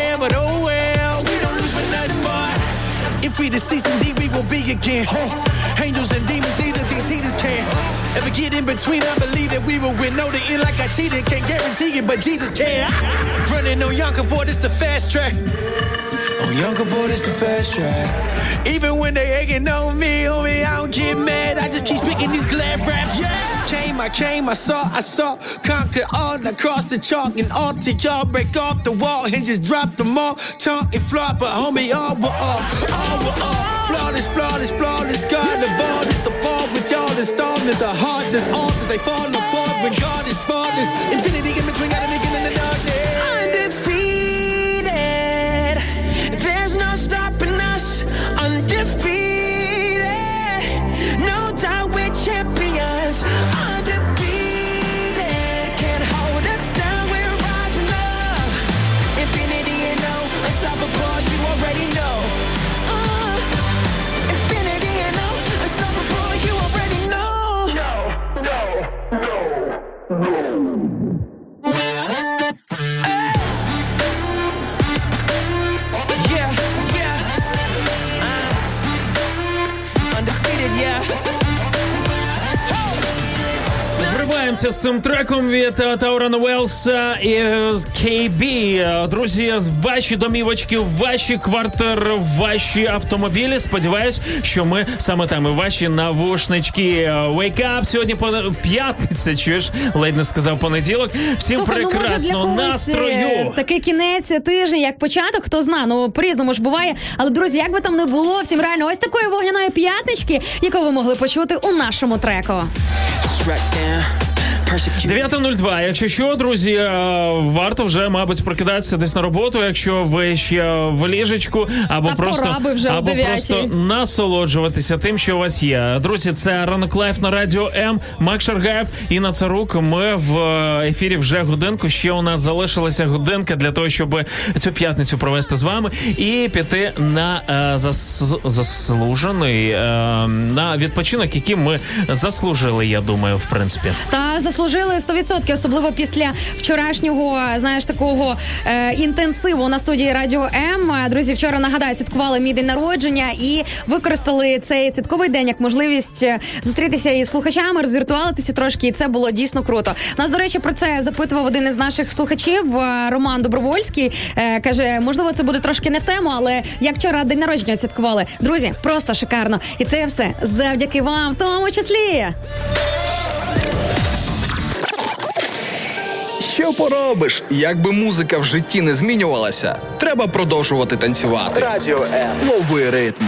If we deceased indeed, we will be again. Angels and demons, neither these heathens can ever get in between. I believe that we will win. Know the end like I cheated, can't guarantee it, but Jesus can. Running on Yonkers, boy, this the fast track. On Yonkers, boy, this the fast track. Even when they hating on me, homie, I don't get mad. I just keep speaking these glad raps. Yeah. Came, I came, I saw, I saw, conquer all across the chalk and all to y'all break off the wall and just drop them all. Tongue and flop, but homie, all were all, all were all. Flawless, flawless, flawless, God the ball is apart with y'all installments of hardness, altars they fall apart when God is flawless. Infinity in between, gotta make it in the цим треком від е, Таурана Уелса і е, KB. Е, Друзі, з ваші домівочки, ваші квартири, ваші автомобілі. Сподіваюсь, що ми саме там і ваші навушнички. Е, Wake up! Сьогодні пон- п'ятниця. Чуєш? Ледь не сказав понеділок. Всім Слухай, ну може для прекрасного е, настрою. такий кінець тижня, як початок, хто зна, ну по-різному ж буває. Але друзі, як би там не було, всім реально ось такої вогняної п'ятнички, яку ви могли почути у нашому треку. Shrek down. Persecute. 9.02. Якщо що, друзі, е, варто вже, мабуть, прокидатися десь на роботу, якщо ви ще в ліжечку, або Та просто вже або просто насолоджуватися тим, що у вас є. Друзі, це ранок лайф на радіо М. Мак Шаргаєв і Нацарук. Ми в е, ефірі вже годинку. Ще у нас залишилася годинка для того, щоб цю п'ятницю провести з вами і піти на е, зас, заслужений е, на відпочинок, який ми заслужили. Я думаю, в принципі. Та заслужили 100%, особливо після вчорашнього, знаєш, такого е, інтенсиву на студії Радіо М. Друзі, вчора нагадаю, святкували мій день народження і використали цей святковий день як можливість е, зустрітися із слухачами, розвіртуалитися трошки, і це було дійсно круто. Нас, до речі, про це запитував один із наших слухачів е, Роман Добровольський. Е, каже, можливо, це буде трошки не в тему, але як вчора день народження святкували. Друзі, просто шикарно. І це все завдяки вам, в тому числі. Що поробиш? Якби музика в житті не змінювалася, треба продовжувати танцювати. Радіо Е. Лови ритм.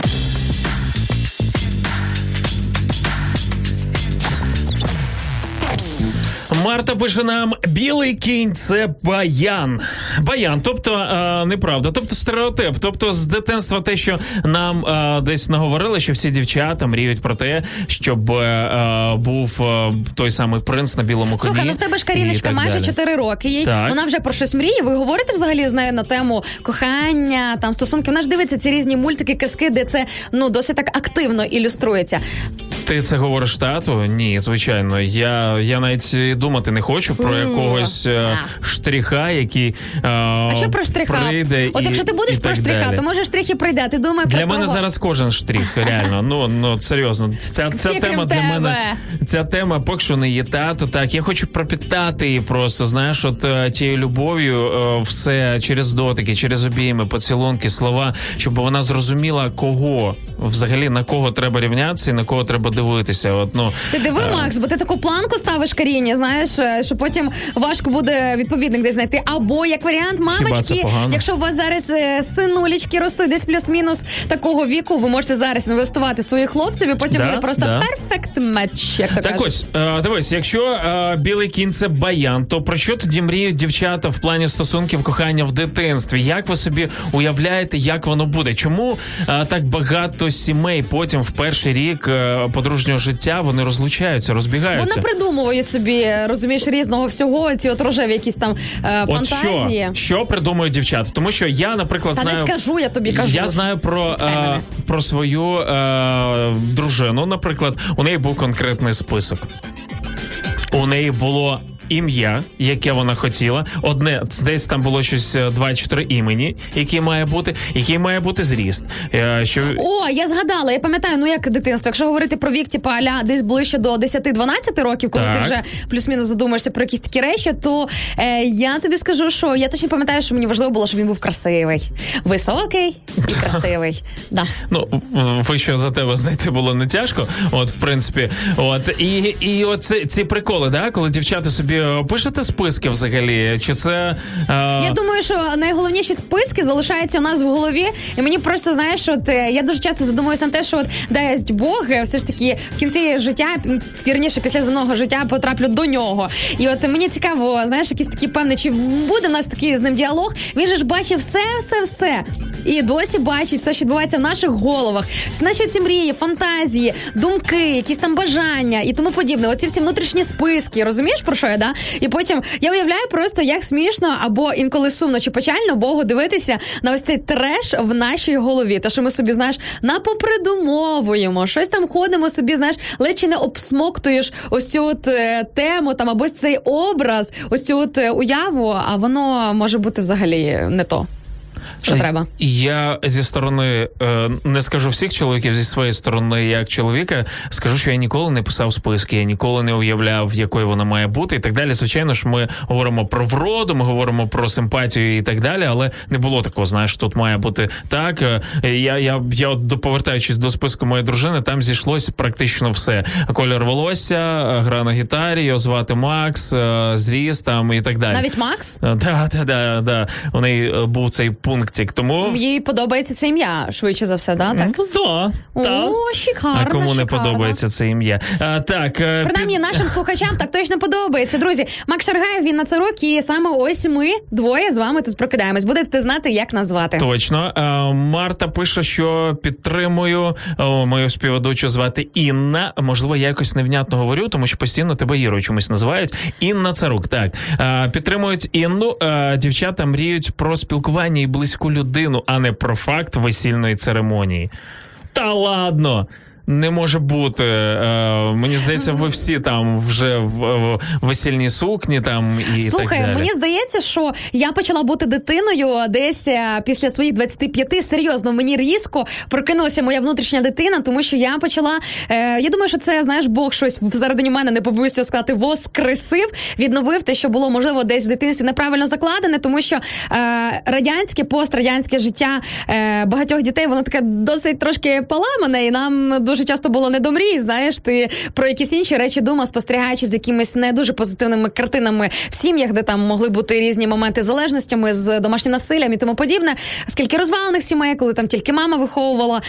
Марта пише нам білий кінь це баян. Баян, тобто е, неправда, тобто стереотип. Тобто з дитинства те, що нам е, десь наговорили, що всі дівчата мріють про те, щоб е, е, був е, той самий принц на білому коні. Слухай, ну в тебе ж Каріночка майже. 4 роки. Їй Так. вона вже про щось мріє. Ви говорите взагалі з нею на тему кохання, там стосунки. Вона ж дивиться ці різні мультики, казки, де це ну досить так активно ілюструється. Ти це говориш тату? Ні, звичайно. Я, я навіть і думати не хочу про якогось е, штриха, який е, А що про штриха? прийде От і- якщо ти будеш і про так штриха, далі. то може штрих і прийде. Ти думай Для про мене того. зараз кожен штрих, реально. Ну ну серйозно. Ця, ця Всі, тема крім для мене. Ця тема поки що не є тато. Так, я хочу пропітати її просто. Знаєш, от е, тією любов'ю, е, все через дотики, через обійми, поцілунки, слова, щоб вона зрозуміла, кого взагалі на кого треба рівнятися і на кого треба дивитися. От ну Ти диви, е, Макс, бо ти таку планку ставиш Каріні, знаєш, е, що потім важко буде відповідник десь знайти. Або як варіант, мамочки, якщо у вас зараз е, синулечки ростуть десь плюс-мінус такого віку, ви можете зараз інвестувати своїх хлопців, і потім Да, буде просто да. перфект матч, як то Так кажуть. ось, е, дивись, якщо е, білий кінь це баян, то про що тоді мріють дівчата в плані стосунків кохання в дитинстві? Як ви собі уявляєте, як воно буде? Чому е, так багато сімей потім в перший рік подружнього життя вони розлучаються, розбігаються? Вони придумують собі, розумієш, різного всього, ці от рожеві якісь там е, От фантазії. що, що придумують дівчата? Тому що я, наприклад, Та знаю. не скажу, я тобі кажу. Я знаю про, е, про свою е, дружину, наприклад, у неї був конкретний список. У неї було ім'я, яке вона хотіла. Одне здається, там було щось е, два чи три імені, які має бути, який має бути зріст. Е, Що О, я згадала, я пам'ятаю, ну як дитинство. Якщо говорити про вік, типу, аля десь ближче до 10-12 років, коли Так. ти вже плюс-мінус задумаєшся про якісь такі речі, то е, я тобі скажу, що я точно пам'ятаю, що мені важливо було, щоб він був красивий, високий і красивий. Да. Ну, ви що за тебе знайти було не тяжко. От, в принципі, от і, і от ці, приколи, да, коли дівчата собі пишете списки взагалі, чи це е, Я думаю, що найголовніші списки залишаються у нас в голові, і мені просто знаєш, от е, я дуже часто задумуюся на те, що от дасть Бог, е, все ж таки в кінці життя, вірніше після земного життя потраплю до нього. І от мені цікаво, знаєш, якийсь такий певний, чи буде у нас такий з ним діалог. Він же ж бачив все, все, все. І досі бачить все, що відбувається в наших головах. Всі наші ці мрії, фантазії, думки, якісь там бажання і тому подібне. Оці всі внутрішні списки, розумієш про що я? Да? І потім я уявляю просто, як смішно або інколи сумно чи печально Богу дивитися на ось цей треш в нашій голові. Та що ми собі, знаєш, напопридумовуємо, щось там ходимо собі, знаєш, ледь чи не обсмоктуєш ось цю от е, тему там або цей образ, ось цю от е, уяву, а воно може бути взагалі не то. Що Е, треба? Я зі сторони е, не скажу всіх чоловіків, зі своєї сторони, як чоловіка, скажу, що я ніколи не писав списки, я ніколи не уявляв, якою вона має бути, і так далі. Звичайно ж, ми говоримо про вроду, ми говоримо про симпатію і так далі, але не було такого. Знаєш, тут має бути так. Е, Я, я, я от повертаючись до списку моєї дружини, там зійшлось практично все: колір волосся, гра на гітарі, його звати Макс, зріст там і так далі. Навіть Макс? Да, да, да, да. У неї був цей пунктик. Тому Їй подобається це ім'я, швидше за все, да? Так? Ну, да, да. О, шикарно, а кому не подобається це ім'я? А, так, е, Принаймні нашим слухачам так точно подобається. Друзі, Макс Шаргаєв, він на це рок, і саме ось ми двоє з вами тут прокидаємось. Будете знати, як назвати. Точно. Е, Марта пише, що підтримую о, мою співведучу звати Інна. Можливо, я якось невнятно говорю, тому що постійно тебе Ірою чомусь називають. Інна Царук. Так Е, підтримують Інну. Дівчата мріють про спілкування і близьку людину, а не про факт весільної церемонії. Та ладно. Не може бути. Е, мені здається, ви всі там вже в, весільній сукні там і Слухай, так далі. мені здається, що я почала бути дитиною десь е, після своїх 25. Серйозно, мені різко прокинулася моя внутрішня дитина, тому що я почала. Е, я думаю, що це знаєш, Бог щось всередині мене не побоюся сказати, воскресив, відновив те, що було можливо десь в дитинстві неправильно закладене, тому що е, радянське, пострадянське життя е, багатьох дітей воно таке досить трошки поламане, і нам дуже часто було не до мрій. Знаєш, ти про якісь інші речі думав, спостерігаючи з якимись не дуже позитивними картинами в сім'ях, де там могли бути різні моменти залежностями з домашнім насиллям і тому подібне. Скільки розвалених сімей, коли там тільки мама виховувала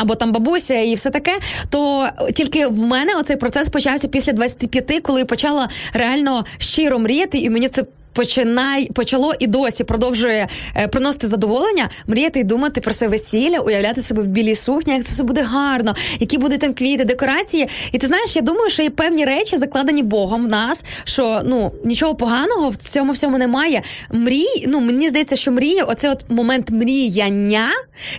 або там бабуся і все таке, то тільки в мене оцей процес почався після 25, коли почала реально щиро мріяти, і мені це. Починай почало і досі продовжує е, приносити задоволення, мріяти і думати про своє весілля, уявляти себе в білій сукні, як це все буде гарно, які будуть там квіти, декорації. І ти знаєш, я думаю, що є певні речі, закладені Богом в нас, що ну нічого поганого в цьому всьому немає. Мрій, ну мені здається, що мрія, оце от момент мріяння,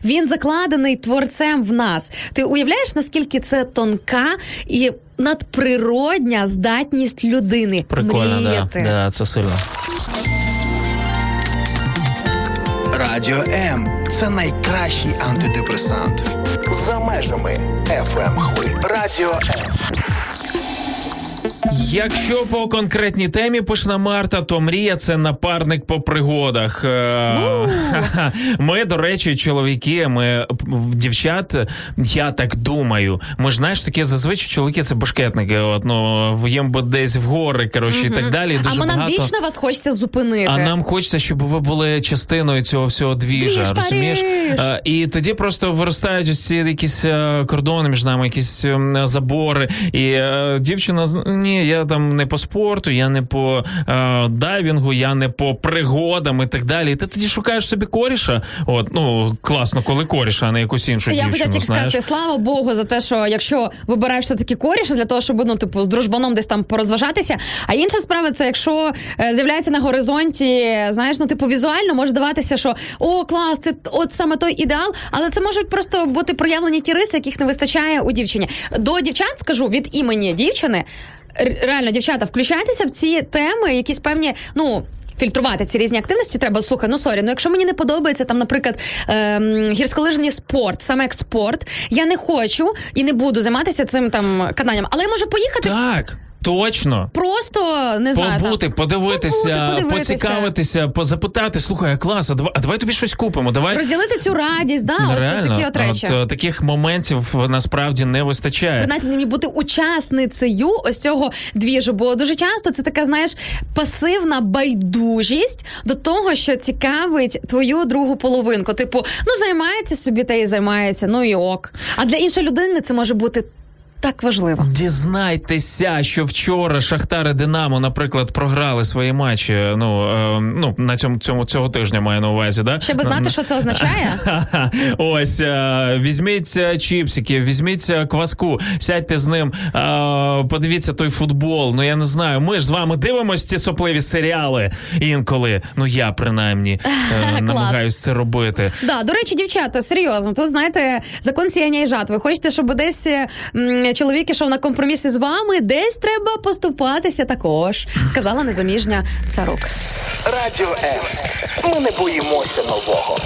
він закладений творцем в нас. Ти уявляєш, наскільки це тонка і надприродня здатність людини Прикольно, да. да, це сильно. Радіо М це найкращий антидепресант. За межами FM. Радіо М. Якщо по конкретній темі пишна Марта, то мрія це напарник по пригодах. Е, Ми, до речі, чоловіки, ми дівчат, я так думаю. Ми ж знаєш, такі зазвичай чоловіки це башкетники. От, ну, їм би десь в гори, коротше, і так далі. А Дуже нам багато. вічно вас хочеться зупинити. А нам хочеться, щоб ви були частиною цього всього двіжа, Двіж, розумієш? Е, І тоді просто виростають ось ці якісь е, кордони між нами, якісь ем, забори. І дівчина з- ні, я там не по спорту, я не по е, дайвінгу, я не по пригодам і так далі. І ти тоді шукаєш собі коріша. От, ну класно, коли коріша, а не якусь іншу Я дівчину. тільки знаєш. сказати, слава Богу, за те, що якщо вибираєш все таки коріша для того, щоб ну, типу, з дружбаном десь там порозважатися. А інша справа це якщо е, з'являється на горизонті, знаєш, ну типу візуально може здаватися, що о, клас, це от саме той ідеал, але це можуть просто бути проявлені ті риси, яких не вистачає у дівчині. До дівчат скажу від імені дівчини. Реально, дівчата, включайтеся в ці теми, якісь певні, ну. Фільтрувати ці різні активності треба. Слухай, ну sorry, ну якщо мені не подобається там, наприклад, ем, гірськолижний спорт, саме як спорт, я не хочу і не буду займатися цим там катанням, але я можу поїхати? Так, точно. просто не знаю. Побути, там, подивитися, побути, подивитися. поцікавитися, позапитати. Слухай, клас, а давай, а давай тобі щось купимо. Давай розділити цю радість, да, от Реально, такі от речі. е, таких моментів насправді не вистачає. принаймні бути учасницею ось цього двіжу. Бо дуже часто це така, знаєш, пасивна байдужість до того, що цікавить твою другу половинку. Типу, ну займається собі та і займається, ну і ок. А для іншої людини це може бути так важливо. Дізнайтеся, що вчора Шахтар і Динамо, наприклад, програли свої матчі. Ну е, ну на цьому цьому цього тижня маю на увазі. Да? Щоб знати, що це означає. Ось е, візьміть е, чіпсики, візьміть е, кваску, сядьте з ним, е, подивіться той футбол. Ну я не знаю. Ми ж з вами дивимося ці сопливі серіали інколи. Ну я принаймні е, Клас. це робити. Да, до речі, дівчата, серйозно, тут знаєте, закон сіяння і жатви. Хочете, щоб десь м, чоловік ішов на компроміси з вами, десь треба поступатися також, сказала незаміжня царук. Радіо М. Ми не боїмося нового.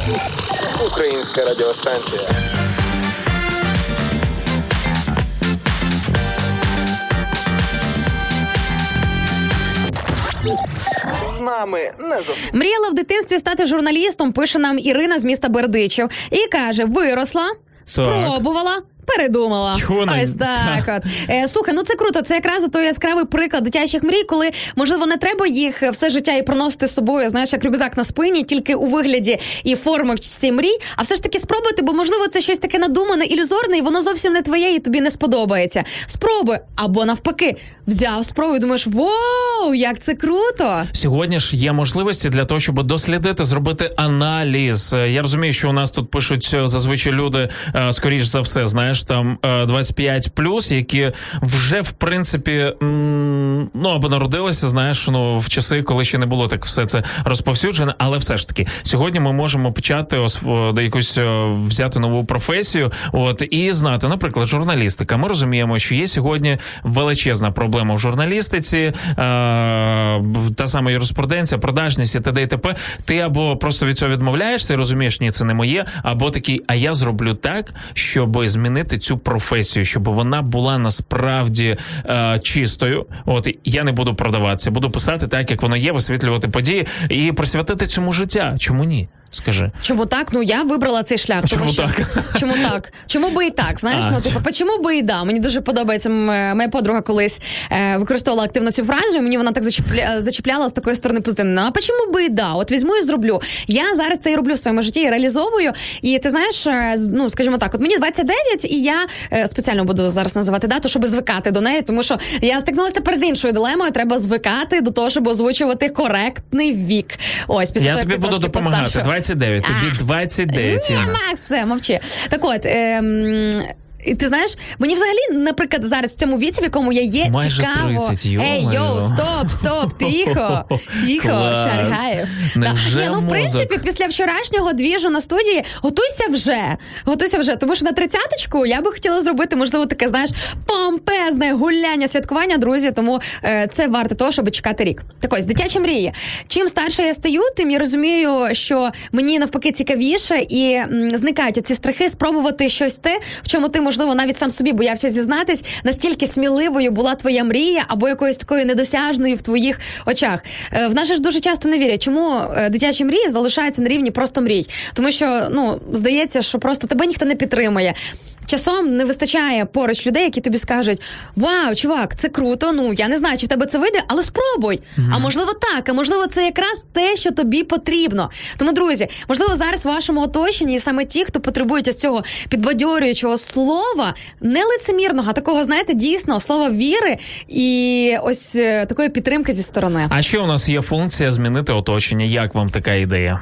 Українська радіостанція. З нами не засмутиться. Мріяла в дитинстві стати журналістом, пише нам Ірина з міста Бердичів. І каже: виросла, спробувала. Передумала. Тьху Ось так. От. Е, слухай, ну це круто. Це якраз той яскравий приклад дитячих мрій, коли можливо не треба їх все життя і проносити з собою, знаєш, як рюкзак на спині, тільки у вигляді і форми ці мрій, а все ж таки спробуйте, бо можливо це щось таке надумане, ілюзорне, і воно зовсім не твоє, і тобі не сподобається. Спробуй, або навпаки, взяв спробуй, думаєш, вау, як це круто! Сьогодні ж є можливості для того, щоб дослідити, зробити аналіз. Е, Я розумію, що у нас тут пишуть е, зазвичай люди, е, скоріш за все, знаєш, там е, 25 які вже в принципі ну або народилися, знаєш, ну в часи, коли ще не було так все це розповсюджено. Але все ж таки, сьогодні ми можемо почати якусь е, взяти нову професію, от і знати, наприклад, журналістика. Ми розуміємо, що є сьогодні величезна проблема в журналістиці, е, та сама юриспруденція, продажність і т.д. і т.п. Ти або просто від цього відмовляєшся розумієш, ні, це не моє, або такий, а я зроблю так, щоб змінити цю професію, щоб вона була насправді е, чистою. От я не буду продаватися, буду писати так, як воно є, висвітлювати події і присвятити цьому життя. Чому ні? Скажи. Чому так? Ну я вибрала цей шлях. Чому тому що, так? Чому так? Чому би і так? Знаєш, А, ну типу, чому би і да? Мені дуже подобається. е, Моя подруга колись е, використовувала активно цю фразу. і Мені вона так зачіпля, зачіпляла з такої сторони позитивно. Ну, а чому би і да? От візьму і зроблю. Я зараз це і роблю в своєму житті і реалізовую. І ти знаєш, е, ну скажімо так, от мені 29, і я е, спеціально буду зараз називати дату, щоб звикати до неї, тому що я стикнулася тепер з іншою дилемою. Треба звикати до того, щоб озвучувати коректний вік. Ось після Я того, як тобі ти буду допомагати. постаршав. 29, тобі 29. Ні, Макс, все, мовчи. Так от. Ем... І ти знаєш, мені взагалі, наприклад, зараз в цьому віці, в якому я є, Майже цікаво. 30, Ей, йоу, стоп, стоп, тихо, тихо, Клас. Шаргаєв. Невже Ні, ну в принципі, після вчорашнього двіжу на студії готуйся вже. Готуйся вже. Тому що на тридцяточку я би хотіла зробити, можливо, таке, знаєш, помпезне гуляння, святкування, друзі. Тому е, це варто того, щоб чекати рік. Так ось, дитячі мрії. Чим старше я стаю, тим я розумію, що мені навпаки цікавіше і м, зникають ці страхи спробувати щось те, в чому ти, можливо, навіть сам собі боявся зізнатись, настільки сміливою була твоя мрія або якоюсь такою недосяжною в твоїх очах. Е, В нас ж дуже часто не вірять, чому е, дитячі мрії залишаються на рівні просто мрій, тому що ну здається, що просто тебе ніхто не підтримує. Часом не вистачає поруч людей, які тобі скажуть: Вау, чувак, це круто. Ну я не знаю, чи в тебе це вийде, але спробуй. А можливо, так, а можливо, це якраз те, що тобі потрібно. Тому, друзі, можливо, зараз в вашому оточенні саме ті, хто потребують ось цього підбадьорюючого слова, не лицемірного, а такого, знаєте, дійсно слова віри і ось е, такої підтримки зі сторони. А ще у нас є функція змінити оточення. Як вам така ідея?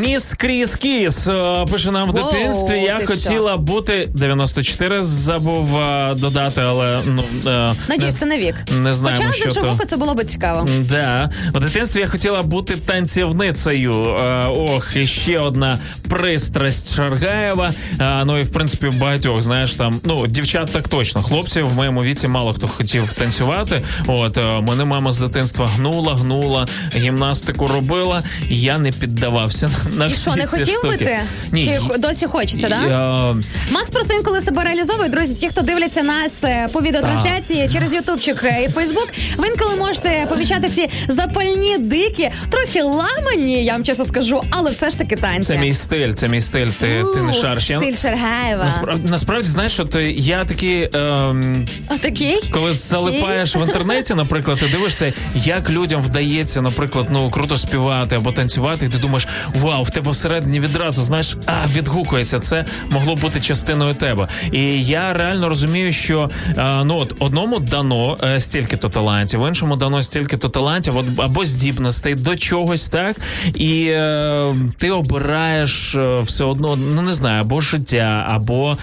Міс Кріс Кіс е, пише нам в Воу, дитинстві. Я хотіла бути 94, забув е, додати, але ну е, Надіюсь, це не вік. не знаємо, Хоча з що іншого боку, це було б цікаво. Да, у дитинстві я хотіла бути танцівницею. Ох, і ще одна пристрасть Шаргаєва. Ну і в принципі багатьох, знаєш, там ну дівчат так точно. Хлопців в моєму віці мало хто хотів танцювати. От мене мама з дитинства гнула, гнула, гімнастику робила. Я не піддавався на І всі що, не ці хотів штуки. би ти? Ні. Чи досі хочеться, так? Да? Е, Макс просто інколи себе реалізовує. Друзі, ті, хто дивляться нас е, по відеотрансляції через Ютубчик е, і Фейсбук, ви інколи можете помічати ці запальні, дикі, трохи ламані, я вам чесно скажу, але все ж таки танці. Це мій стиль, це мій стиль. Ти, ти не У, шариш. Я- Стиль Шаргаєва. Насправді, насправді, знаєш, от е, я такий. Ем, Отакий? Коли залипаєш в інтернеті, наприклад, ти дивишся, як людям вдається, наприклад, ну круто співати або танцювати, і ти думаєш, вау, в тебе всередині відразу знаєш, а відгукується. Це могло бути частиною тебе. І я реально розумію, що ну от одному дано е, стільки-то талантів, іншому дано стільки-то талантів, от, або здібностей до чогось, так і е, ти обираєш е, все одно, ну не знаю, або життя, або,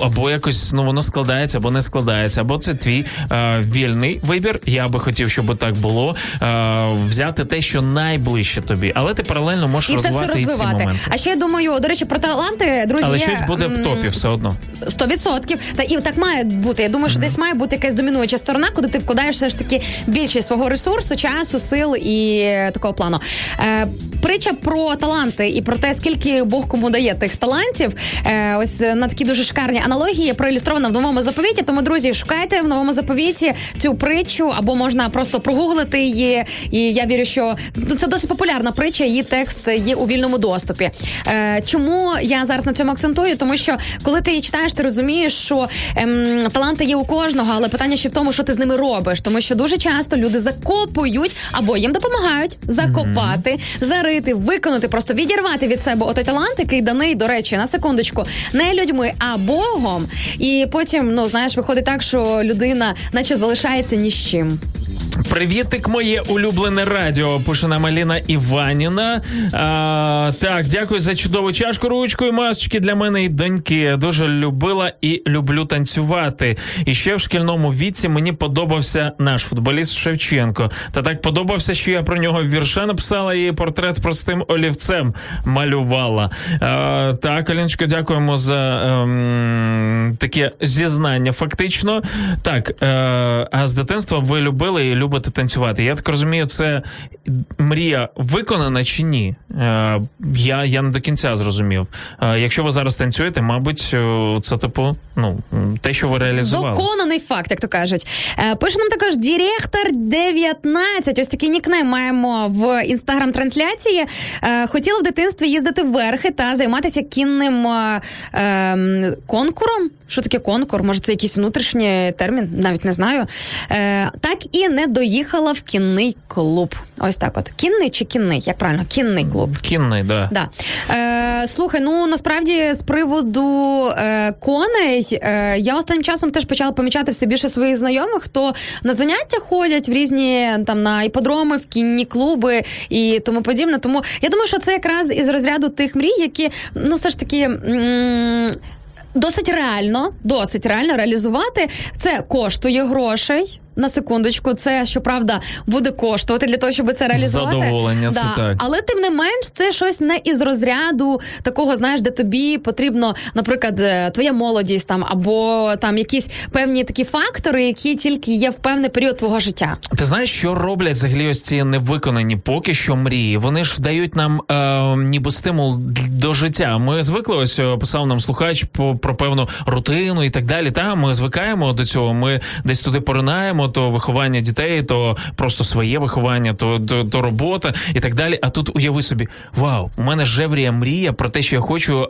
або, якось ну воно складається, або не складається, або це твій е, вільний вибір. Я би хотів, щоб так було. Е, взяти те, що найближче тобі, але ти паралельно можеш розвивати розвивати. А ще я думаю, до речі, про таланти, друзі, Але є, щось буде в топі все одно. 100%. Та і так має бути. Я думаю, що десь має бути якась домінуюча сторона, куди ти вкладаєш все ж таки більшість свого ресурсу, часу, сил і такого плану. Е, притча про таланти і про те, скільки Бог кому дає тих талантів. Е, ось на такі дуже шикарні аналогії проілюстрована в новому заповіті. Тому, друзі, шукайте в новому заповіті цю притчу, або можна просто прогуглити її. І я вірю, що ну, це досить популярна притча. Її текст є у вільному доступі. Е, чому я зараз на цьому акцентую? Тому що коли ти її читаєш, ти розумієш, що ем, таланти є у кожного, але питання ще в тому, що ти з ними робиш. Тому що дуже часто люди закопують або їм допомагають закопати, зарити, виконати, просто відірвати від себе отой талант, який даний, до речі, на секундочку, не людьми, а Богом. І потім, ну знаєш, виходить так, що людина, наче залишається ні з чим. Привітик, моє улюблене радіо. Пише нам Аліна Іваніна. А, так, дякую за чудову чашку, ручку і масочки для мене і доньки. Дуже любила і люблю танцювати. І ще в шкільному віці мені подобався наш футболіст Шевченко. Та так подобався, що я про нього вірша написала і портрет простим олівцем малювала. А, так, Аліночко, дякуємо за ем, таке зізнання. Фактично, так, е, а з дитинства ви любили і любите танцювати. Я так розумію, це мрія виконана чи ні? Е, я, я не до кінця зрозумів. Е, якщо ви зараз танцюєте, мабуть, е, це типу, ну, те, що ви реалізували. Доконаний факт, як то кажуть. Пише нам також Директор 19. Ось такий нікнейм маємо в інстаграм-трансляції. Хотіла в дитинстві їздити верхи та займатися кінним ем, конкуром. Що таке конкур? Може, це якийсь внутрішній термін, навіть не знаю. Так і не доїхала в кінний клуб. Ось так от. Кінний чи кінний? Як правильно? Кінний клуб. Кінний, да. Да. Е, слухай, ну насправді з приводу е, коней, е, я останнім часом теж почала помічати все більше своїх знайомих, хто на заняття ходять в різні там на іподроми, в кінні клуби і тому подібне. Тому я думаю, що це якраз із розряду тих мрій, які ну все ж таки. М- Досить реально, досить реально реалізувати. Це коштує грошей. На секундочку, це щоправда буде коштувати для того, щоб це реалізувати. Задоволення, це так. Але тим не менш, це щось не із розряду такого, знаєш, де тобі потрібно, наприклад, е, твоя молодість там або там якісь певні такі фактори, які тільки є в певний період твого життя. Ти знаєш, що роблять взагалі ось ці невиконані поки що мрії? Вони ж дають нам е, ніби стимул до життя. Ми звикли, ось е, писав нам слухач про певну рутину і так далі. Та ми звикаємо до цього. Ми десь туди поринаємо, то виховання дітей, то просто своє виховання, то, то, то робота і так далі. А тут уяви собі, вау, у мене жеврія мрія про те, що я хочу е,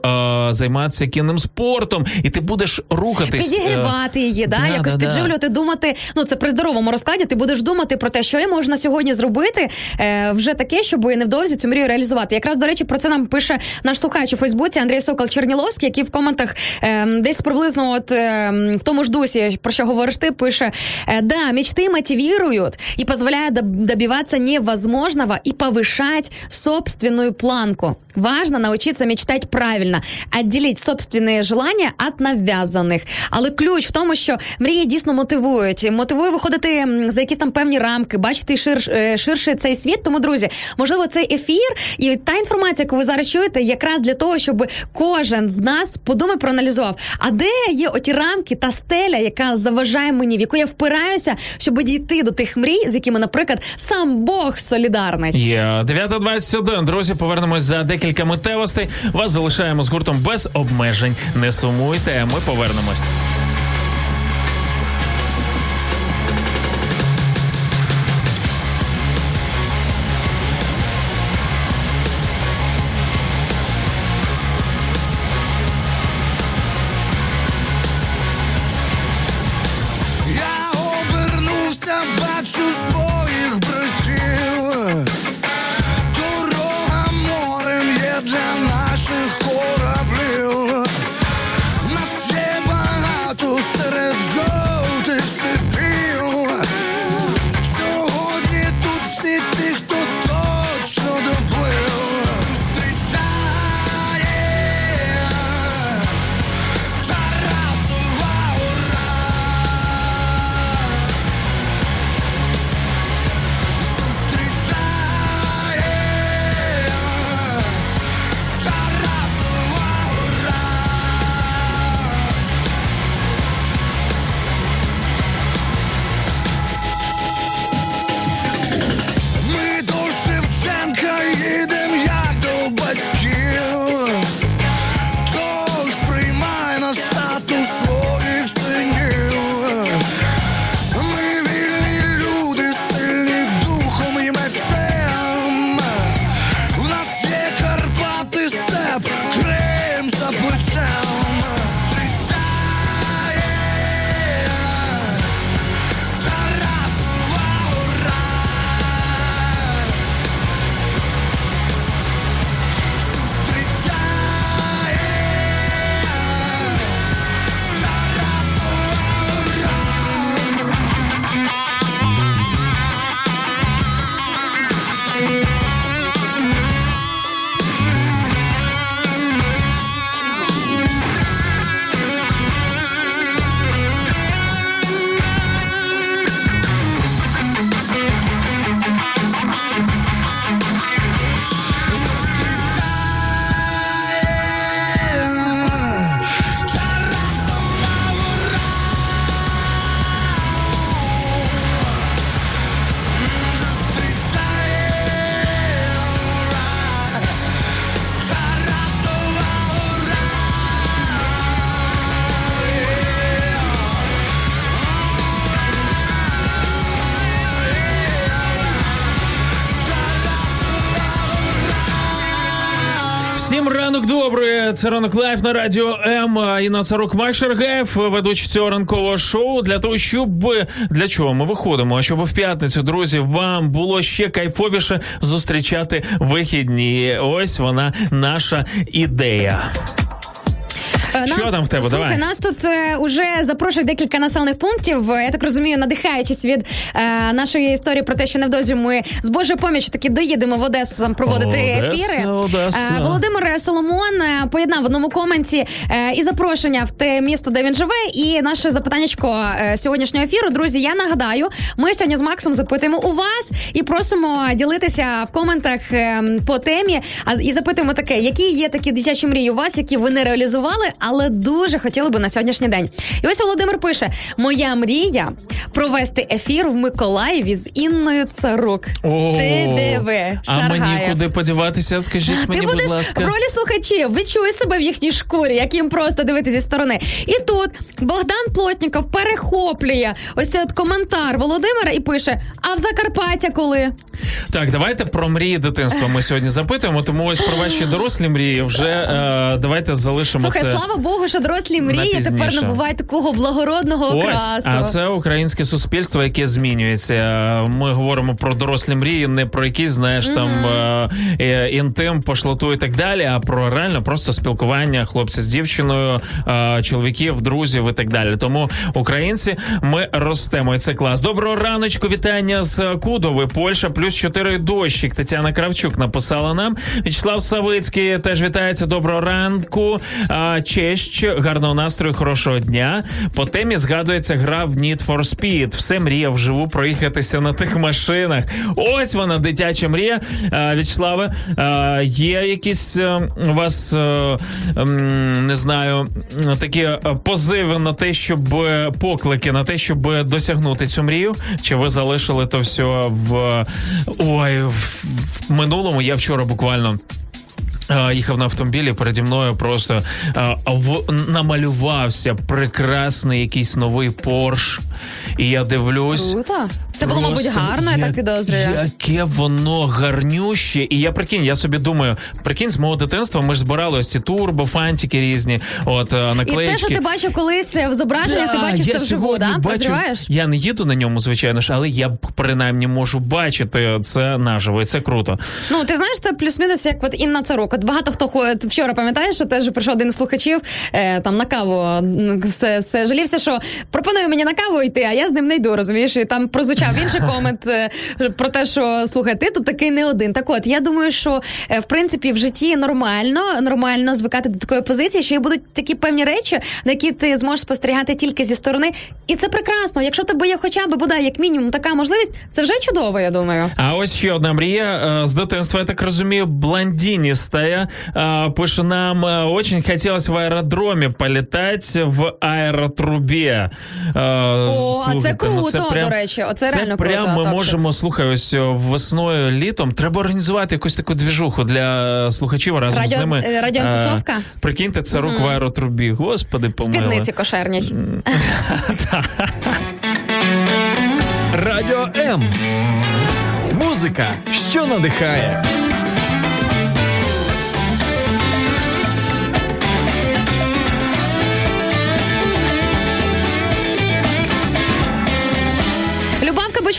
займатися кінним спортом, і ти будеш рухатись. е, Підігрівати її, да, да, якось да, да. підживлювати, думати. Ну це при здоровому розкладі. Ти будеш думати про те, що я можу на сьогодні зробити е, вже таке, щоб невдовзі цю мрію реалізувати. Якраз до речі, про це нам пише наш слухач у Фейсбуці Андрій Сокол Черніловський, який в коментах е, десь приблизно, от е, в тому ж дусі, про що говориш ти, пише: е, да, Да, мечты мотивируют и позволяют доб- добиваться невозможного и повышать собственную планку. Важно научиться мечтать правильно, отделить собственные желания от нав'язаних. Але ключ в тому, що мрії дійсно мотивують. Мотивує виходити м, за якісь там певні рамки, бачити шир, е, ширше цей світ. Тому, друзі, можливо, цей ефір і та інформація, яку ви зараз чуєте, якраз для того, щоб кожен з нас подумав, проаналізував, а де є оті рамки та стеля, яка заважає мені, в яку я впираюся, щоб дійти до тих мрій, з якими, наприклад, сам Бог солідарний. Є 9.21. Друзі, повернемось за декілька митевостей. Вас залишаємо з гуртом без обмежень. Не сумуйте, ми повернемось. Це ранок live на радіо М Інна Царук, Макс Шаргаєв, ведучий цього ранкового шоу. Для того, щоб для чого ми виходимо? Щоб в п'ятницю, друзі, вам було ще кайфовіше зустрічати вихідні. Ось вона наша ідея. Е, Що там в тебе? Слухай, Давай. нас тут е, уже запрошують декілька населених пунктів. Е, Я так розумію, надихаючись від е, нашої історії про те, що невдовзі ми з Божою поміччю таки доїдемо в Одесу там проводити Одеса, ефіри. Одеса. Е, Володимир Соломон поєднав в одному коменті е, і запрошення в те місто, де він живе, і наше запитаннячко е, сьогоднішнього ефіру. Друзі, я нагадаю, ми сьогодні з Максом запитуємо у вас і просимо ділитися в коментах е, по темі. А і запитуємо таке: які є такі дитячі мрії у вас, які ви не реалізували, але дуже хотіли би на сьогоднішній день. І ось Володимир пише: Моя мрія провести ефір в Миколаєві з Інною Царук. ТДВ. А мені куди подіватися? Скажіть Ти мені, будеш будь ласка. в ролі слухачів, відчуй себе в їхній шкурі, як їм просто дивитися зі сторони. І тут Богдан Плотніков перехоплює ось цей от коментар Володимира і пише: А в Закарпаття коли? Так, давайте про мрії дитинства ми сьогодні запитуємо. Тому ось про ваші дорослі мрії вже е, давайте залишимо Слухай, це. Слава Богу, що дорослі мрії На тепер набувають такого благородного Ось, окрасу. а це українське суспільство, яке змінюється. Ми говоримо про дорослі мрії, не про якісь, знаєш, там е, е, інтим, пошлоту і так далі, а про реально просто спілкування хлопця з дівчиною, е, чоловіків, друзів і так далі. Тому українці ми ростемо. І це клас. Доброго раночку, вітання з Кудови, Польща, плюс 4 дощик. Тетяна Кравчук написала нам. Вячеслав Савицький теж вітається. Доброго ранку. А, честь, гарного настрою, хорошого дня. По темі згадується гра в Need for Speed. Все мріяв вживу проїхатися на тих машинах. Ось вона, дитяча мрія. Вячеславе, є якісь е, у вас е, не знаю такі е, позиви на те, щоб поклики на те, щоб досягнути цю мрію? Чи ви залишили то все в ой в минулому? Я вчора буквально. Е, Їхав на автомобілі, переді мною просто е, в, намалювався прекрасний якийсь новий Порш. І я дивлюсь. Круто. Це було, мабуть, гарно, я так підозрюю. Яке воно гарнюще. І я прикинь, я собі думаю, прикинь, з мого дитинства ми ж збирали ось ці турбо, фантики різні, от е, І те, що ти бачив колись в зображеннях, ти Да, бачиш я це вживу, да? бачу- Прозріваєш? Я не їду на ньому, звичайно ж, але я принаймні можу бачити це наживо, і це круто. Ну, ти знаєш, це плюс-мінус, як от Інна Царук. От багато хто ходить вчора, пам'ятаєш, що теж прийшов один з слухачів е, там на каву. Все, все жалівся, що пропонує мені на каву йти, а я з ним не йду, розумієш? І там прозвучав інший комент е, про те, що слухай, ти тут такий не один. Так от, я думаю, що е, в принципі в житті нормально, нормально звикати до такої позиції, що і будуть такі певні речі, на які ти зможеш спостерігати тільки зі сторони. І це прекрасно. Якщо тебе є хоча б бодай як мінімум така можливість, це вже чудово, я думаю. А ось ще одна мрія е, з дитинства, я так розумію, Е, Пише нам, е, очень хотілося в аеродромі політати в аеротрубі. О, О, а це круто, до речі. Оце це реально прям круто, ми топчик. можемо, слухай, ось весною, літом треба організувати якусь таку двіжуху для слухачів разом Радіо- з ними. е, радіотусовка? Е, Прикиньте, це рук в аеротрубі. Господи, помилуй. Спідниці кошерній. Радіо М. Музика, що надихає.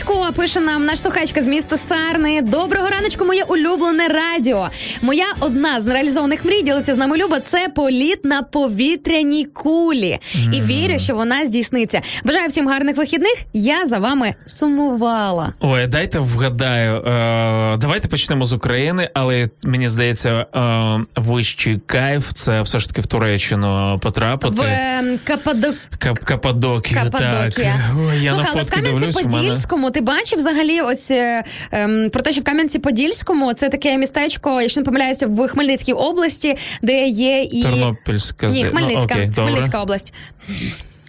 Любавка пише нам наш слухачка з міста Сарни. Доброго раночку, моє улюблене радіо. Моя одна з нереалізованих мрій ділиться з нами Люба. Це політ на повітряній кулі. І вірю, що вона здійсниться. Бажаю всім гарних вихідних. Я за вами сумувала. Ой, дайте вгадаю. Е, давайте почнемо з України, але мені здається, е, вищий кайф це все ж таки в Туреччину потрапити. В ем, Кападок... Кап- Каппадокію, так. Ой, я Слухай, на але в фотки дивлюсь, мене... Кам'янці-Подільському ти бачив взагалі ось е, ем, про те, що в Кам'янці-Подільському це таке містечко, якщо не помиляюся, в Хмельницькій області, де є і Тернопільська Ні. Хмельницька, ну, окей, це. Хмельницька область.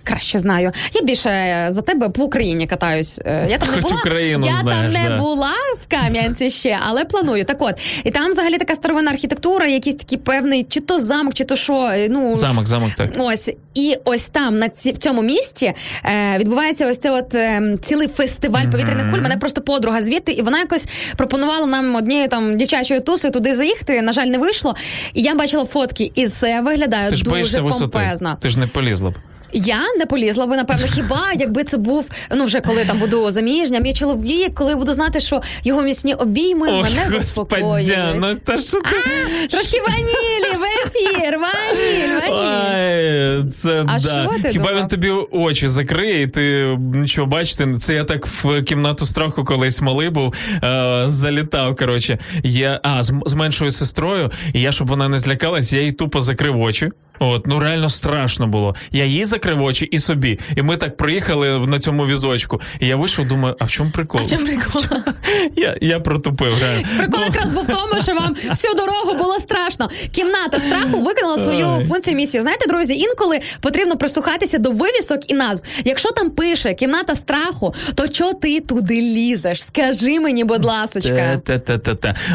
Краще знаю. Я більше е, за тебе по Україні катаюсь. Е, Я там не Хоч була. Україну я знаєш, там не да. була в Кам'янці ще, але планую. Так от, і там взагалі така старовинна архітектура, якийсь такий певний, чи то замок, чи то що. е, Ну Замок, замок, так. Ось і ось там на ці в цьому місті е, відбувається ось це от е, цілий фестиваль повітряних куль. Мене просто подруга звідти, і вона якось пропонувала нам однією там дівчачою тусою туди заїхати. На жаль, не вийшло. І я бачила фотки, і це виглядає Ти ж дуже боїшся висоти. Ти ж не полізла б. Я не полізла би, напевно, хіба якби це був ну вже коли там буду заміжня, мій чоловік, коли буду знати, що його міцні обійми Ох, мене заспокоюють. ну та що ти? Трошки ванілі в ефір, ваніль, ваніль. Ой, це А да. що ти Хіба думав? він тобі очі закриє, і ти нічого бачити? Це я так в кімнату страху колись малий був, е, залітав. Коротше, я а з, з меншою сестрою, і я, щоб вона не злякалась, я їй тупо закрив очі. От, ну реально страшно було. Я їй закрив очі і собі. І ми так приїхали на цьому візочку. І я вийшов, думаю, а в чому прикол? А чим прикол? Я, я протупив, реально. Прикол Ну, якраз був в тому, що вам всю дорогу було страшно. Кімната страху виконала свою функцію місію. Знаєте, друзі, інколи потрібно прислухатися до вивісок і назв. Якщо там пише кімната страху, то чого ти туди лізеш? Скажи мені, будь ласочка.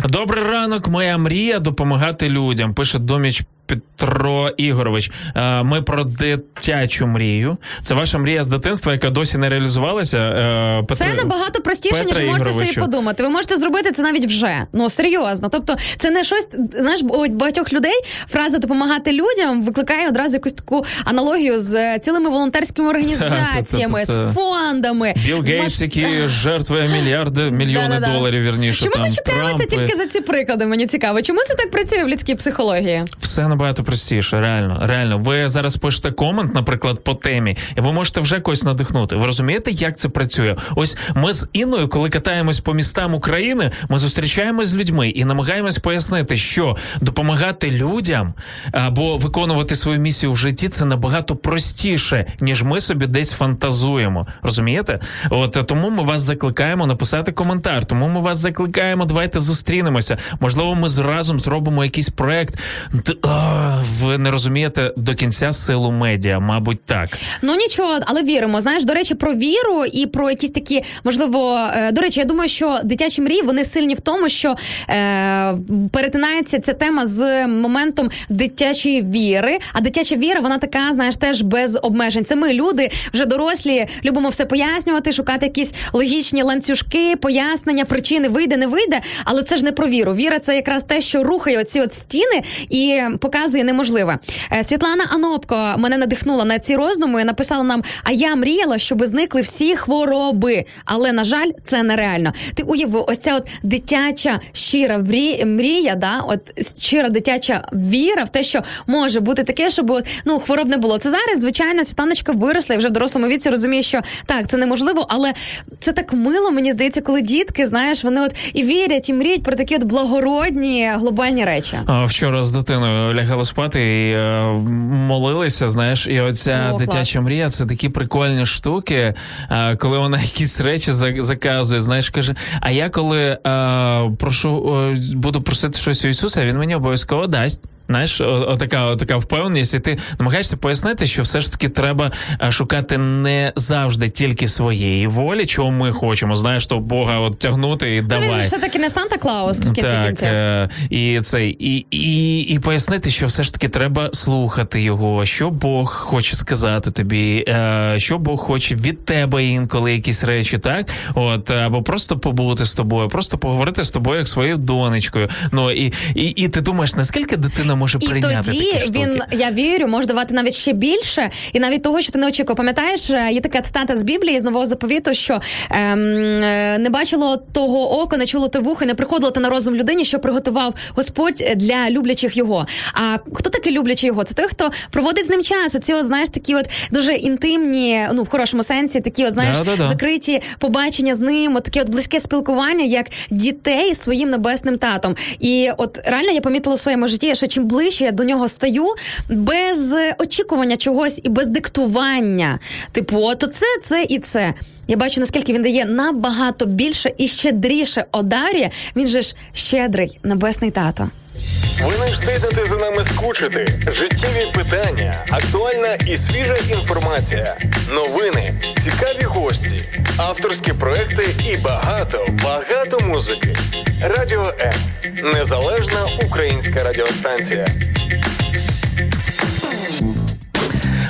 Добрий ранок, моя мрія допомагати людям. Пише доміч Петро Ігорович. Е, Ми про дитячу мрію. Це ваша мрія з дитинства, яка досі не реалізувалася. Е, Петро- Це набагато простіше, Петра ніж можете собі подумати. Ви можете зробити це навіть вже. Ну серйозно. Тобто, це не щось. Знаєш, у багатьох людей фраза допомагати людям викликає одразу якусь таку аналогію з е, цілими волонтерськими організаціями, з фондами. Білл Гейтс, який жертвує мільярди, мільйони доларів, вірніше. Чому там, ми чіпляємося тільки за ці приклади? Мені цікаво. Чому це так працює в людській психології? Все набагато простіше, реально. Реально, ви зараз пишете комент, наприклад, по темі, і ви можете вже когось надихнути. Ви розумієте, як це працює? Ось ми з Інною, коли катаємось по містам України, ми зустрічаємось з людьми і намагаємось пояснити, що допомагати людям або виконувати свою місію в житті це набагато простіше, ніж ми собі десь фантазуємо. Розумієте? От тому ми вас закликаємо написати коментар. Тому ми вас закликаємо. Давайте зустрінемося. Можливо, ми з- разом зробимо якийсь проект. А, ви не розумієте до кінця силу медіа, мабуть, так. Ну нічого, але віримо. Знаєш, до речі, про віру і про якісь такі, можливо, е, до речі, я думаю, що дитячі мрії вони сильні в тому, що е, перетинається ця тема з моментом дитячої віри. А дитяча віра, вона така, знаєш, теж без обмежень. Це ми, люди, вже дорослі, любимо все пояснювати, шукати якісь логічні ланцюжки, пояснення, причини вийде, не вийде. Але це ж не про віру. Віра це якраз те, що рухає оці от стіни і показує неможливе. Е, Світлана Анопко мене надихнула на ці роздуми. Написала нам: а я мріяла, щоб зникли всі хвороби. Але на жаль, це нереально. Ти уяви, ось ця от дитяча щира мрія, да, от щира дитяча віра в те, що може бути таке, щоб ну хвороб не було. Це зараз, звичайно, Світланочка виросла і вже в дорослому віці розуміє, що так, це неможливо, але це так мило, мені здається, коли дітки, знаєш, вони от і вірять, і мріють про такі от благородні глобальні речі. А, Вчора з дитиною лягали спати і е, молилися. Знаєш, і оця О, дитяча клас. мрія це такі прикольні штуки. е, коли вона якісь речі заказує, знаєш, каже: А я коли е, прошу е, буду просити щось у Ісуса, він мені обов'язково дасть. Знаєш, отака, отака впевненість, і ти намагаєшся пояснити, що все ж таки треба е, шукати не завжди тільки своєї волі, чого ми хочемо. Знаєш, то Бога от тягнути і Ну, давай. він все таки не Санта Клаус в кінці так, кінців. е, і цей, і, і, і пояснити, що все ж таки треба слухати його, що Бог хоче сказати тобі, е, що Бог хоче від тебе інколи якісь речі, так? От, або просто побути з тобою, просто поговорити з тобою як своєю донечкою. Ну і, і, і ти думаєш, наскільки дитина може І прийняти тоді такі штуки? він, я вірю, може давати навіть ще більше, і навіть того, що ти не очікував. Пам'ятаєш, е, є така цитата з Біблії з нового заповіту, що ем, е, не бачило того око, не чуло те вухо, не приходило те на розум людині, що приготував Господь для люблячих його. А хто такий люблячий його? Це той, хто проводить з ним час. Оці, от, знаєш, такі от дуже інтимні, ну в хорошому сенсі, такі, от знаєш, Да-да-да. закриті побачення з ним, от таке от близьке спілкування, як дітей своїм небесним татом. І от реально я помітила в своєму житті, що чим ближче я до нього стаю, без очікування чогось і без диктування. Типу, от це, це і це. Я бачу, наскільки він дає набагато більше і щедріше одарює. Він же ж щедрий небесний тато. Ви не встигнете за нами скучити. Життєві питання, актуальна і свіжа інформація, новини, цікаві гості, авторські проекти і багато, багато музики. Радіо М. Незалежна українська радіостанція.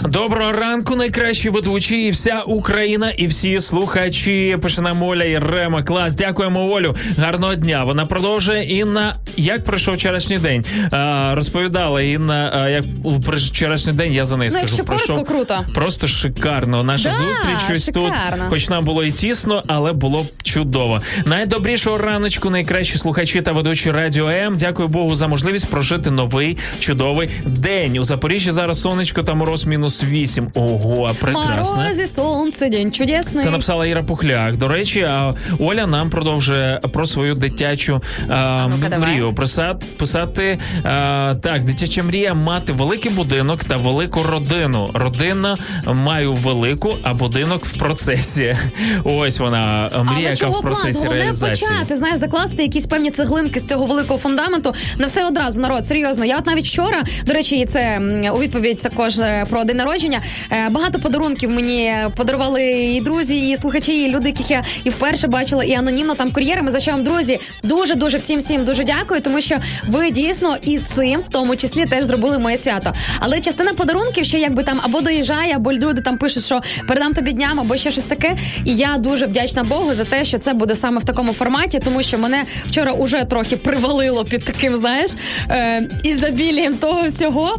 Доброго ранку, найкращі ведучі, і вся Україна, і всі слухачі. Пише нам Оля і Рема. Клас, дякуємо Олю. Гарного дня. Вона продовжує Інна. Як пройшов вчорашній день? А, розповідала Інна, а, як вчорашній день я за нею Ну, скажу. якщо коротко, пройшов круто. Просто шикарно. Наша Да, зустріч щось тут, шикарно. хоч нам було і тісно, але було б чудово. Найдобрішого раночку, найкращі слухачі та ведучі Радіо М. Дякую Богу за можливість прожити новий чудовий день. У Запоріжжі зараз сонечко та мороз мінус 8. Ого, прекрасно. Морозі, сонце, день чудесний. Це написала Іра Пухляк. До речі, а Оля нам продовжує про свою дитячу а, ну-ка, мрію. Писати, писати а, так, дитяча мрія мати великий будинок та велику родину. Родина маю велику, а будинок в процесі. Ось вона мрія, яка в процесі клас? Головне почати, знаєш, закласти якісь певні цеглинки з цього великого фундаменту. Не все одразу народ. Серйозно. Я от навіть вчора, до речі, це у відповідь також е, про один день народження. Е, Багато подарунків мені подарували і друзі, і слухачі, і люди, яких я і вперше бачила, і анонімно там кур'єрами. За що вам, друзі, дуже дуже всім всім дуже дякую, тому що ви дійсно і цим, в тому числі, теж зробили моє свято. Але частина подарунків ще якби там або доїжджає, або люди там пишуть, що передам тобі дням, або ще щось таке. І я дуже вдячна Богу за те, що це буде саме в такому форматі, тому що мене вчора уже трохи привалило під таким, знаєш, е, ізобілієм того всього.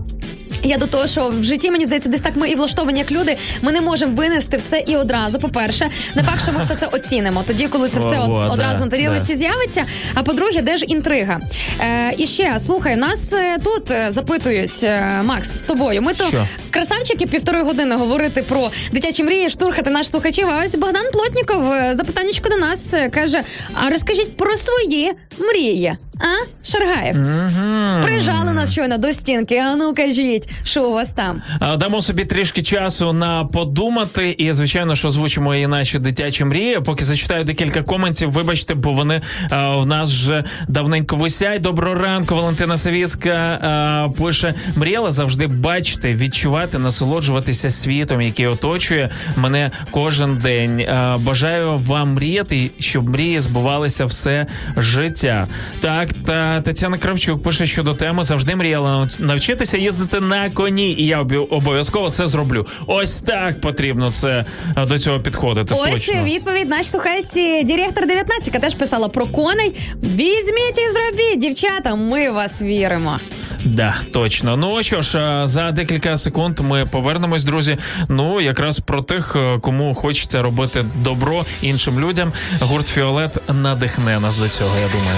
Я до того, що в житті мені здається, десь так ми і влаштовані як люди. Ми не можемо винести все і одразу. По-перше, не факт, що ми все це оцінимо. Тоді, коли це все одразу да, на тарілочці да. з'явиться. А по-друге, де ж інтрига? Е, і ще слухай, нас е, тут е, запитують Макс з тобою. Ми то Що? красавчики півтори години говорити про дитячі мрії, штурхати наших слухачів. А ось Богдан Плотніков запитаннячко до нас каже: А розкажіть про свої мрії. А, Шаргаєв? Прижали нас щойно до стінки. А ну кажіть, що у вас там? Дамо собі трішки часу на подумати, і звичайно, що озвучимо і наші дитячі мрії. Поки зачитаю декілька коментів. Вибачте, бо вони а, в нас вже давненько висять. Доброго ранку, Валентина Савіцька а, пише: мріяла завжди бачити, відчувати, насолоджуватися світом, який оточує мене кожен день. А, бажаю вам мріяти, щоб мрії збувалися все життя. Так, та Тетяна Кравчук пише щодо теми завжди мріяла навчитися їздити на коні, і я обов'язково це зроблю. Ось так потрібно це до цього підходити. Ось точно. відповідь нашій слухачці директор 19, яка теж писала про коней. Візьміть і зробіть, дівчата. Ми вас віримо. Да, точно. Ну що ж, за декілька секунд ми повернемось, друзі. Ну якраз про тих, е, кому хочеться робити добро іншим людям. Гурт Фіолет надихне нас до цього. Я думаю.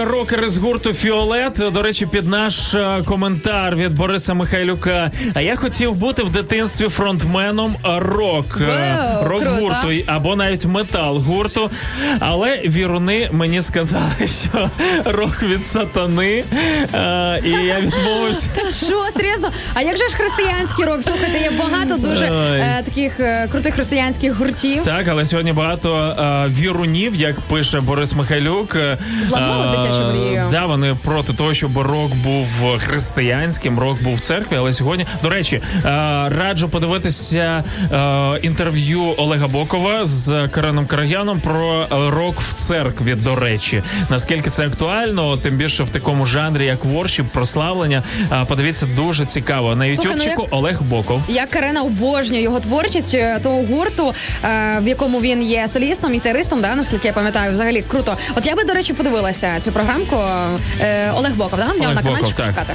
Повернулися рокери з гурту Фіолет. До речі, під наш е, коментар від Бориса Михайлюка. А я хотів бути в дитинстві фронтменом рок е, рок гурту або навіть метал гурту. Але віруни мені сказали, що рок від сатани. Е, І я відмовився. Та що, серйозно? А як же ж християнський рок? Слухайте, є багато дуже таких крутих християнських гуртів. Так, але сьогодні багато вірунів, як пише Борис Михайлюк. Зламали е, дитячу мрію. Да, вони проти того, щоб рок був християнським, рок був в церкві. Але сьогодні, до речі, е, раджу подивитися е, інтерв'ю Олега Бокова з Кареном Карагяном про е, рок в церкві. До речі, наскільки це актуально, тим більше в такому жанрі, як воршіп, прославлення. Е, подивіться, дуже цікаво. На ну, ютубчику Олег Боков. Я Карена обожнюю його творчість е, того гурту, е, в якому він є солістом, гітаристом, да, наскільки я пам'ятаю, взагалі круто. От я би, до речі, подивилася цю програмку. Е, Олег Боков, да? В нього Олег на Боков, каналчику так. шукати.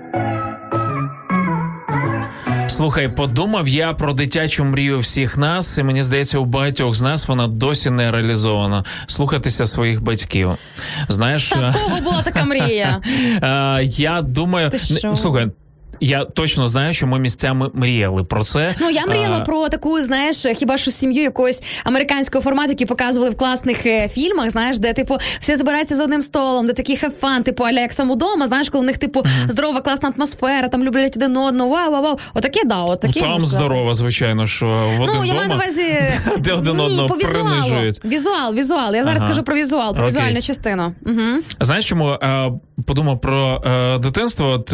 Слухай, подумав я про дитячу мрію всіх нас, і мені здається, у багатьох з нас вона досі не реалізована. Слухатися своїх батьків. Знаєш, Та в кого була така мрія? е, я думаю, Ти що? слухай. Я точно знаю, що ми місцями мріяли про це. Ну я мріяла А, про таку, знаєш, хіба що сім'ю якогось американського формату, які показували в класних е, фільмах, знаєш, де типу всі збираються за одним столом, де такий хефан, типу аля як сам удома, знаєш, коли в них типу здорова класна атмосфера, там люблять один одного, вау, вау, вау. Отаке да, отаке. Там можна сказати. здорово, звичайно, що в один Ну, я маю на увазі де один Ні, одного по принижують. Візуал, візуал. Я зараз Ага. кажу про візуал, про Окей. візуальну частину. Угу. Знаєш, чому е, подумав про е, дитинство? От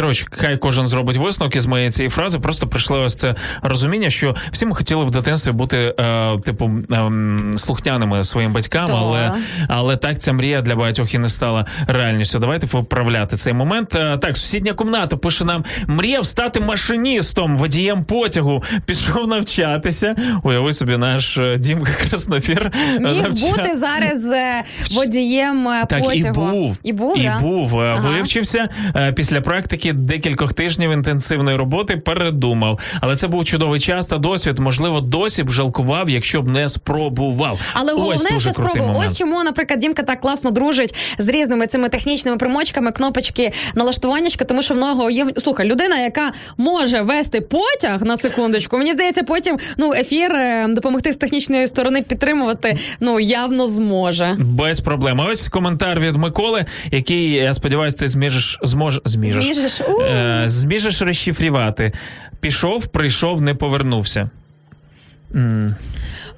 коротше, хай кожен зробить висновки з моєї цієї фрази. Просто прийшло ось це розуміння, що всі ми хотіли в дитинстві бути, е, типу, ем, слухняними своїм батькам, Так. але, але так ця мрія для багатьох і не стала реальністю. Давайте виправляти цей момент. Е, так, сусідня кімната пише нам: мріяв стати машиністом, водієм потягу, пішов навчатися. Уяви собі, наш е, Дімка Краснофір е, Міг навча- бути зараз е, водієм е, так, потягу. і був. І був, і да? був. Е, Ага. Вивчився е, після практики декількох тижнів інтенсивної роботи. Передумав. Але це був чудовий час та досвід. Можливо, досі б жалкував, якщо б не спробував. Але Ось головне, що спробував. момент. Ось чому, наприклад, Дімка так класно дружить з різними цими технічними примочками, кнопочки, налаштуваннячка, тому що в нього є слухай, людина, яка може вести потяг на секундочку. Мені здається, потім ну ефір е, допомогти з технічної сторони підтримувати. Ну явно зможе. Без проблем. Ось коментар від Миколи, який я сподіваюся, ти зміжеш змож зміжеш. Зміжеш? У. Е, зміжеш розшифрувати. Пішов, прийшов, не повернувся.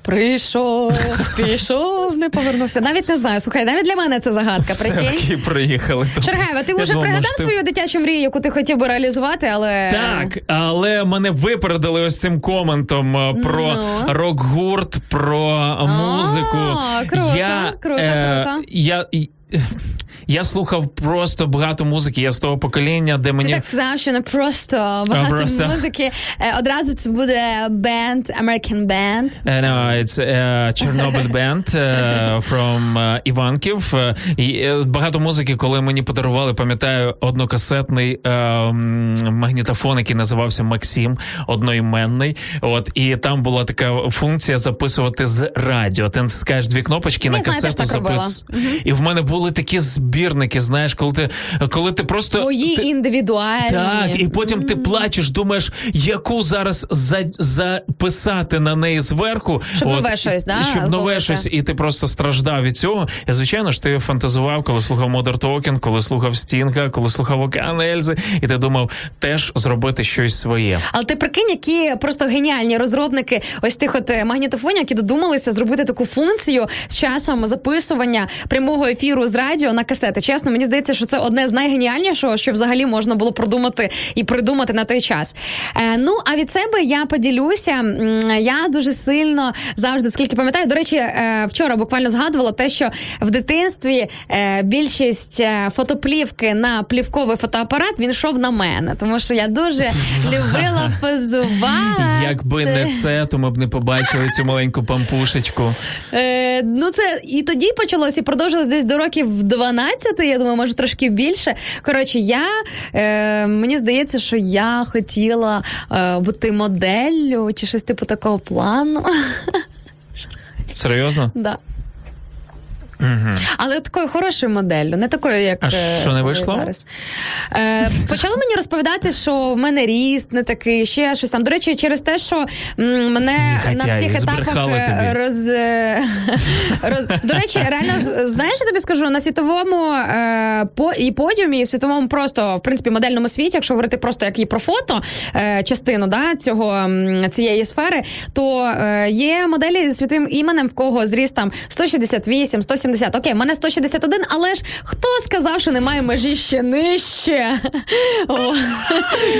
Прийшов, пішов, не повернувся. Навіть не знаю. Слухай, навіть для мене це загадка. Прикинь. таки приїхали. Шаргаєва, ти Я вже думав, пригадав може, ти- свою дитячу мрію, яку ти хотів би реалізувати, але Так, але мене випередили ось цим коментом е, про Ну. рок-гурт, про е, музику. круто, круто, е, круто. Я, і- я слухав просто багато музики. Я з того покоління, де Ти мені так сказав, що не просто багато просто. музики. Е, Одразу це буде бенд, American Band. Uh, no, it's uh, Chernobyl Band uh, from uh, Іванків. І, багато музики, коли мені подарували, пам'ятаю, однокасетний е, магнітофон, який називався Максим, одноіменний. От і там була така функція записувати з радіо. Ти натискаєш дві кнопочки Я на знаю, касету запис. І в мене були такі збірники. Знаєш, коли ти коли ти просто Твої ти- індивідуальні. так, і потім ти плачеш, думаєш, яку зараз за, записати на неї зверху, Щоб нове щось, да, щоб нове зловити. щось, і ти просто страждав від цього. І звичайно ж, ти фантазував, коли слухав Модер Токен, коли слухав Стінга, коли слухав Океан Ельзи, і ти думав теж зробити щось своє. Але ти прикинь, які просто геніальні розробники ось тих от е, магнітофонів, які додумалися зробити таку функцію з часом записування прямого ефіру з радіо на касети. Чесно, мені здається, що це одне з найгеніальнішого, що взагалі можна було продумати і придумати на той час. Е, ну а від себе я поділюся. Я дуже сильно завжди, скільки пам'ятаю. До речі, е, вчора буквально згадувала те, що в дитинстві е, більшість е, фотоплівки на плівковий фотоапарат він йшов на мене, тому що я дуже любила позувати. Якби не це, то ми б не побачили цю маленьку пампушечку. Е, ну, це і тоді почалось, і продовжилось десь до років 12, я думаю, може трошки більше. Коротше, я е, мені здається, що я хотіла е, бути моделлю чи щось типу такого плану. Серйозно? да. Але такою хорошою моделлю, не такою, як А е, що не вийшло? зараз. Е, почали мені розповідати, що в мене ріст не такий, ще щось там. До речі, через те, що мене Хотя на всіх етапах е, роз, е, роз. До речі, реально знаєш, я тобі скажу, на світовому е, по і подіумі, і в світовому просто в принципі модельному світі, якщо говорити просто як і про фото е, частину да, цього цієї сфери, то е, є моделі з світовим іменем, в кого зріст там 168, 170. Окей, в мене 161, але ж хто сказав, що немає межі ще нижче?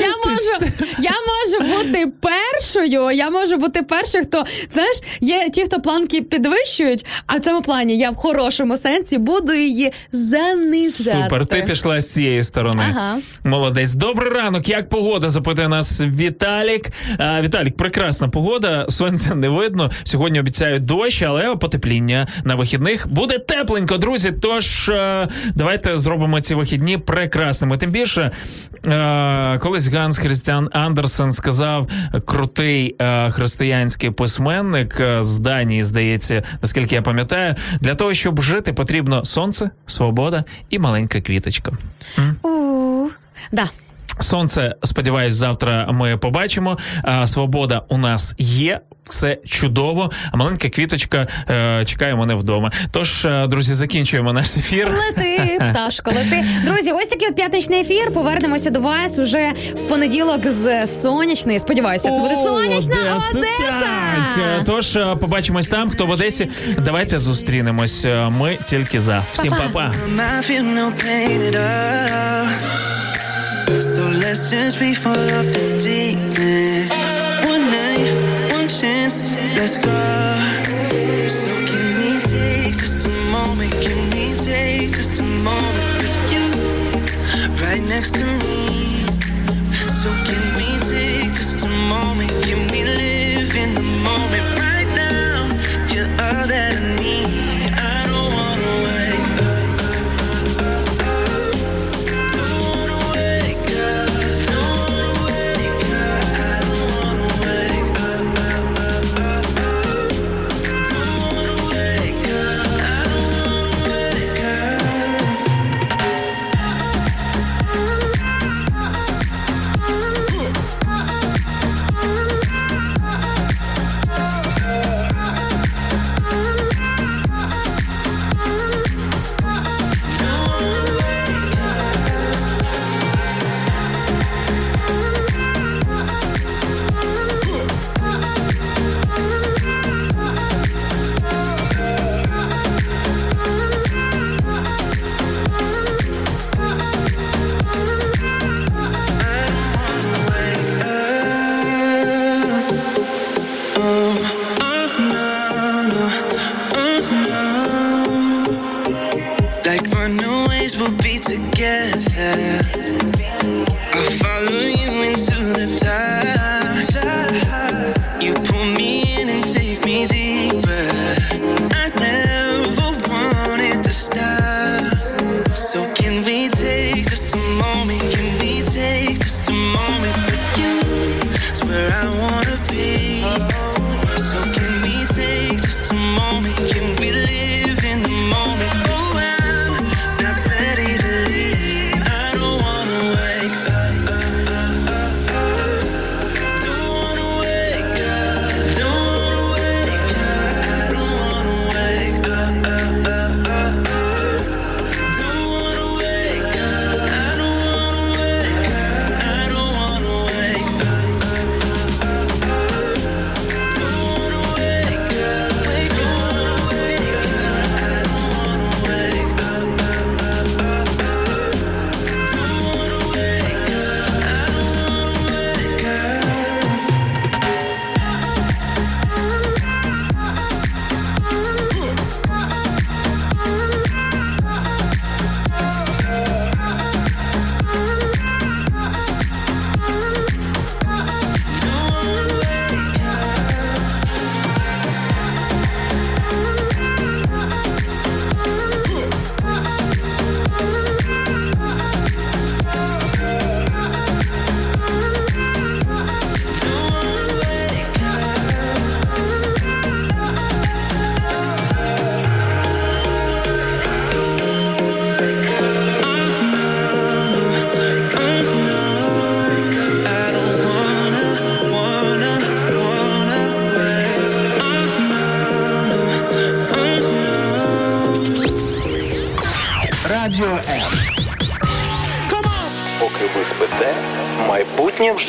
Я можу, я можу бути першою. Я можу бути першою, хто знаєш, є ті, хто планки підвищують, а в цьому плані я в хорошому сенсі буду її занижати. Супер, ти пішла з цієї сторони. Ага. Молодець. Добрий ранок. Як погода? Запитує нас Віталік. А, Віталік, прекрасна погода. Сонця не видно. Сьогодні обіцяють дощ, але потепління на вихідних буде тепленько, друзі. Тож е, давайте зробимо ці вихідні прекрасними. Тим більше, е, колись Ганс Христіан Андерсен сказав крутий е, християнський письменник з Данії, здається, наскільки я пам'ятаю, для того, щоб жити, потрібно сонце, свобода і маленька квіточка. У. Сонце, сподіваюсь, завтра ми побачимо. Свобода у нас є. Це чудово. А маленька квіточка е, чекає мене вдома. Тож, е, друзі, закінчуємо наш ефір. Лети, пташко, лети. Друзі, ось такий от п'ятничний ефір. Повернемося до вас уже в понеділок з сонячної. Сподіваюся, це буде сонячна Одеса. Так. Е, Тож е, побачимось там. Хто в Одесі, давайте зустрінемось. Ми тільки за. Всім па-па. So let's just free fall off the deep end. One night, one chance, let's go. So can we take just a moment? Can we take just a moment with you right next to me? So can we take just a moment? Can we live in the moment right now? You're all that I need.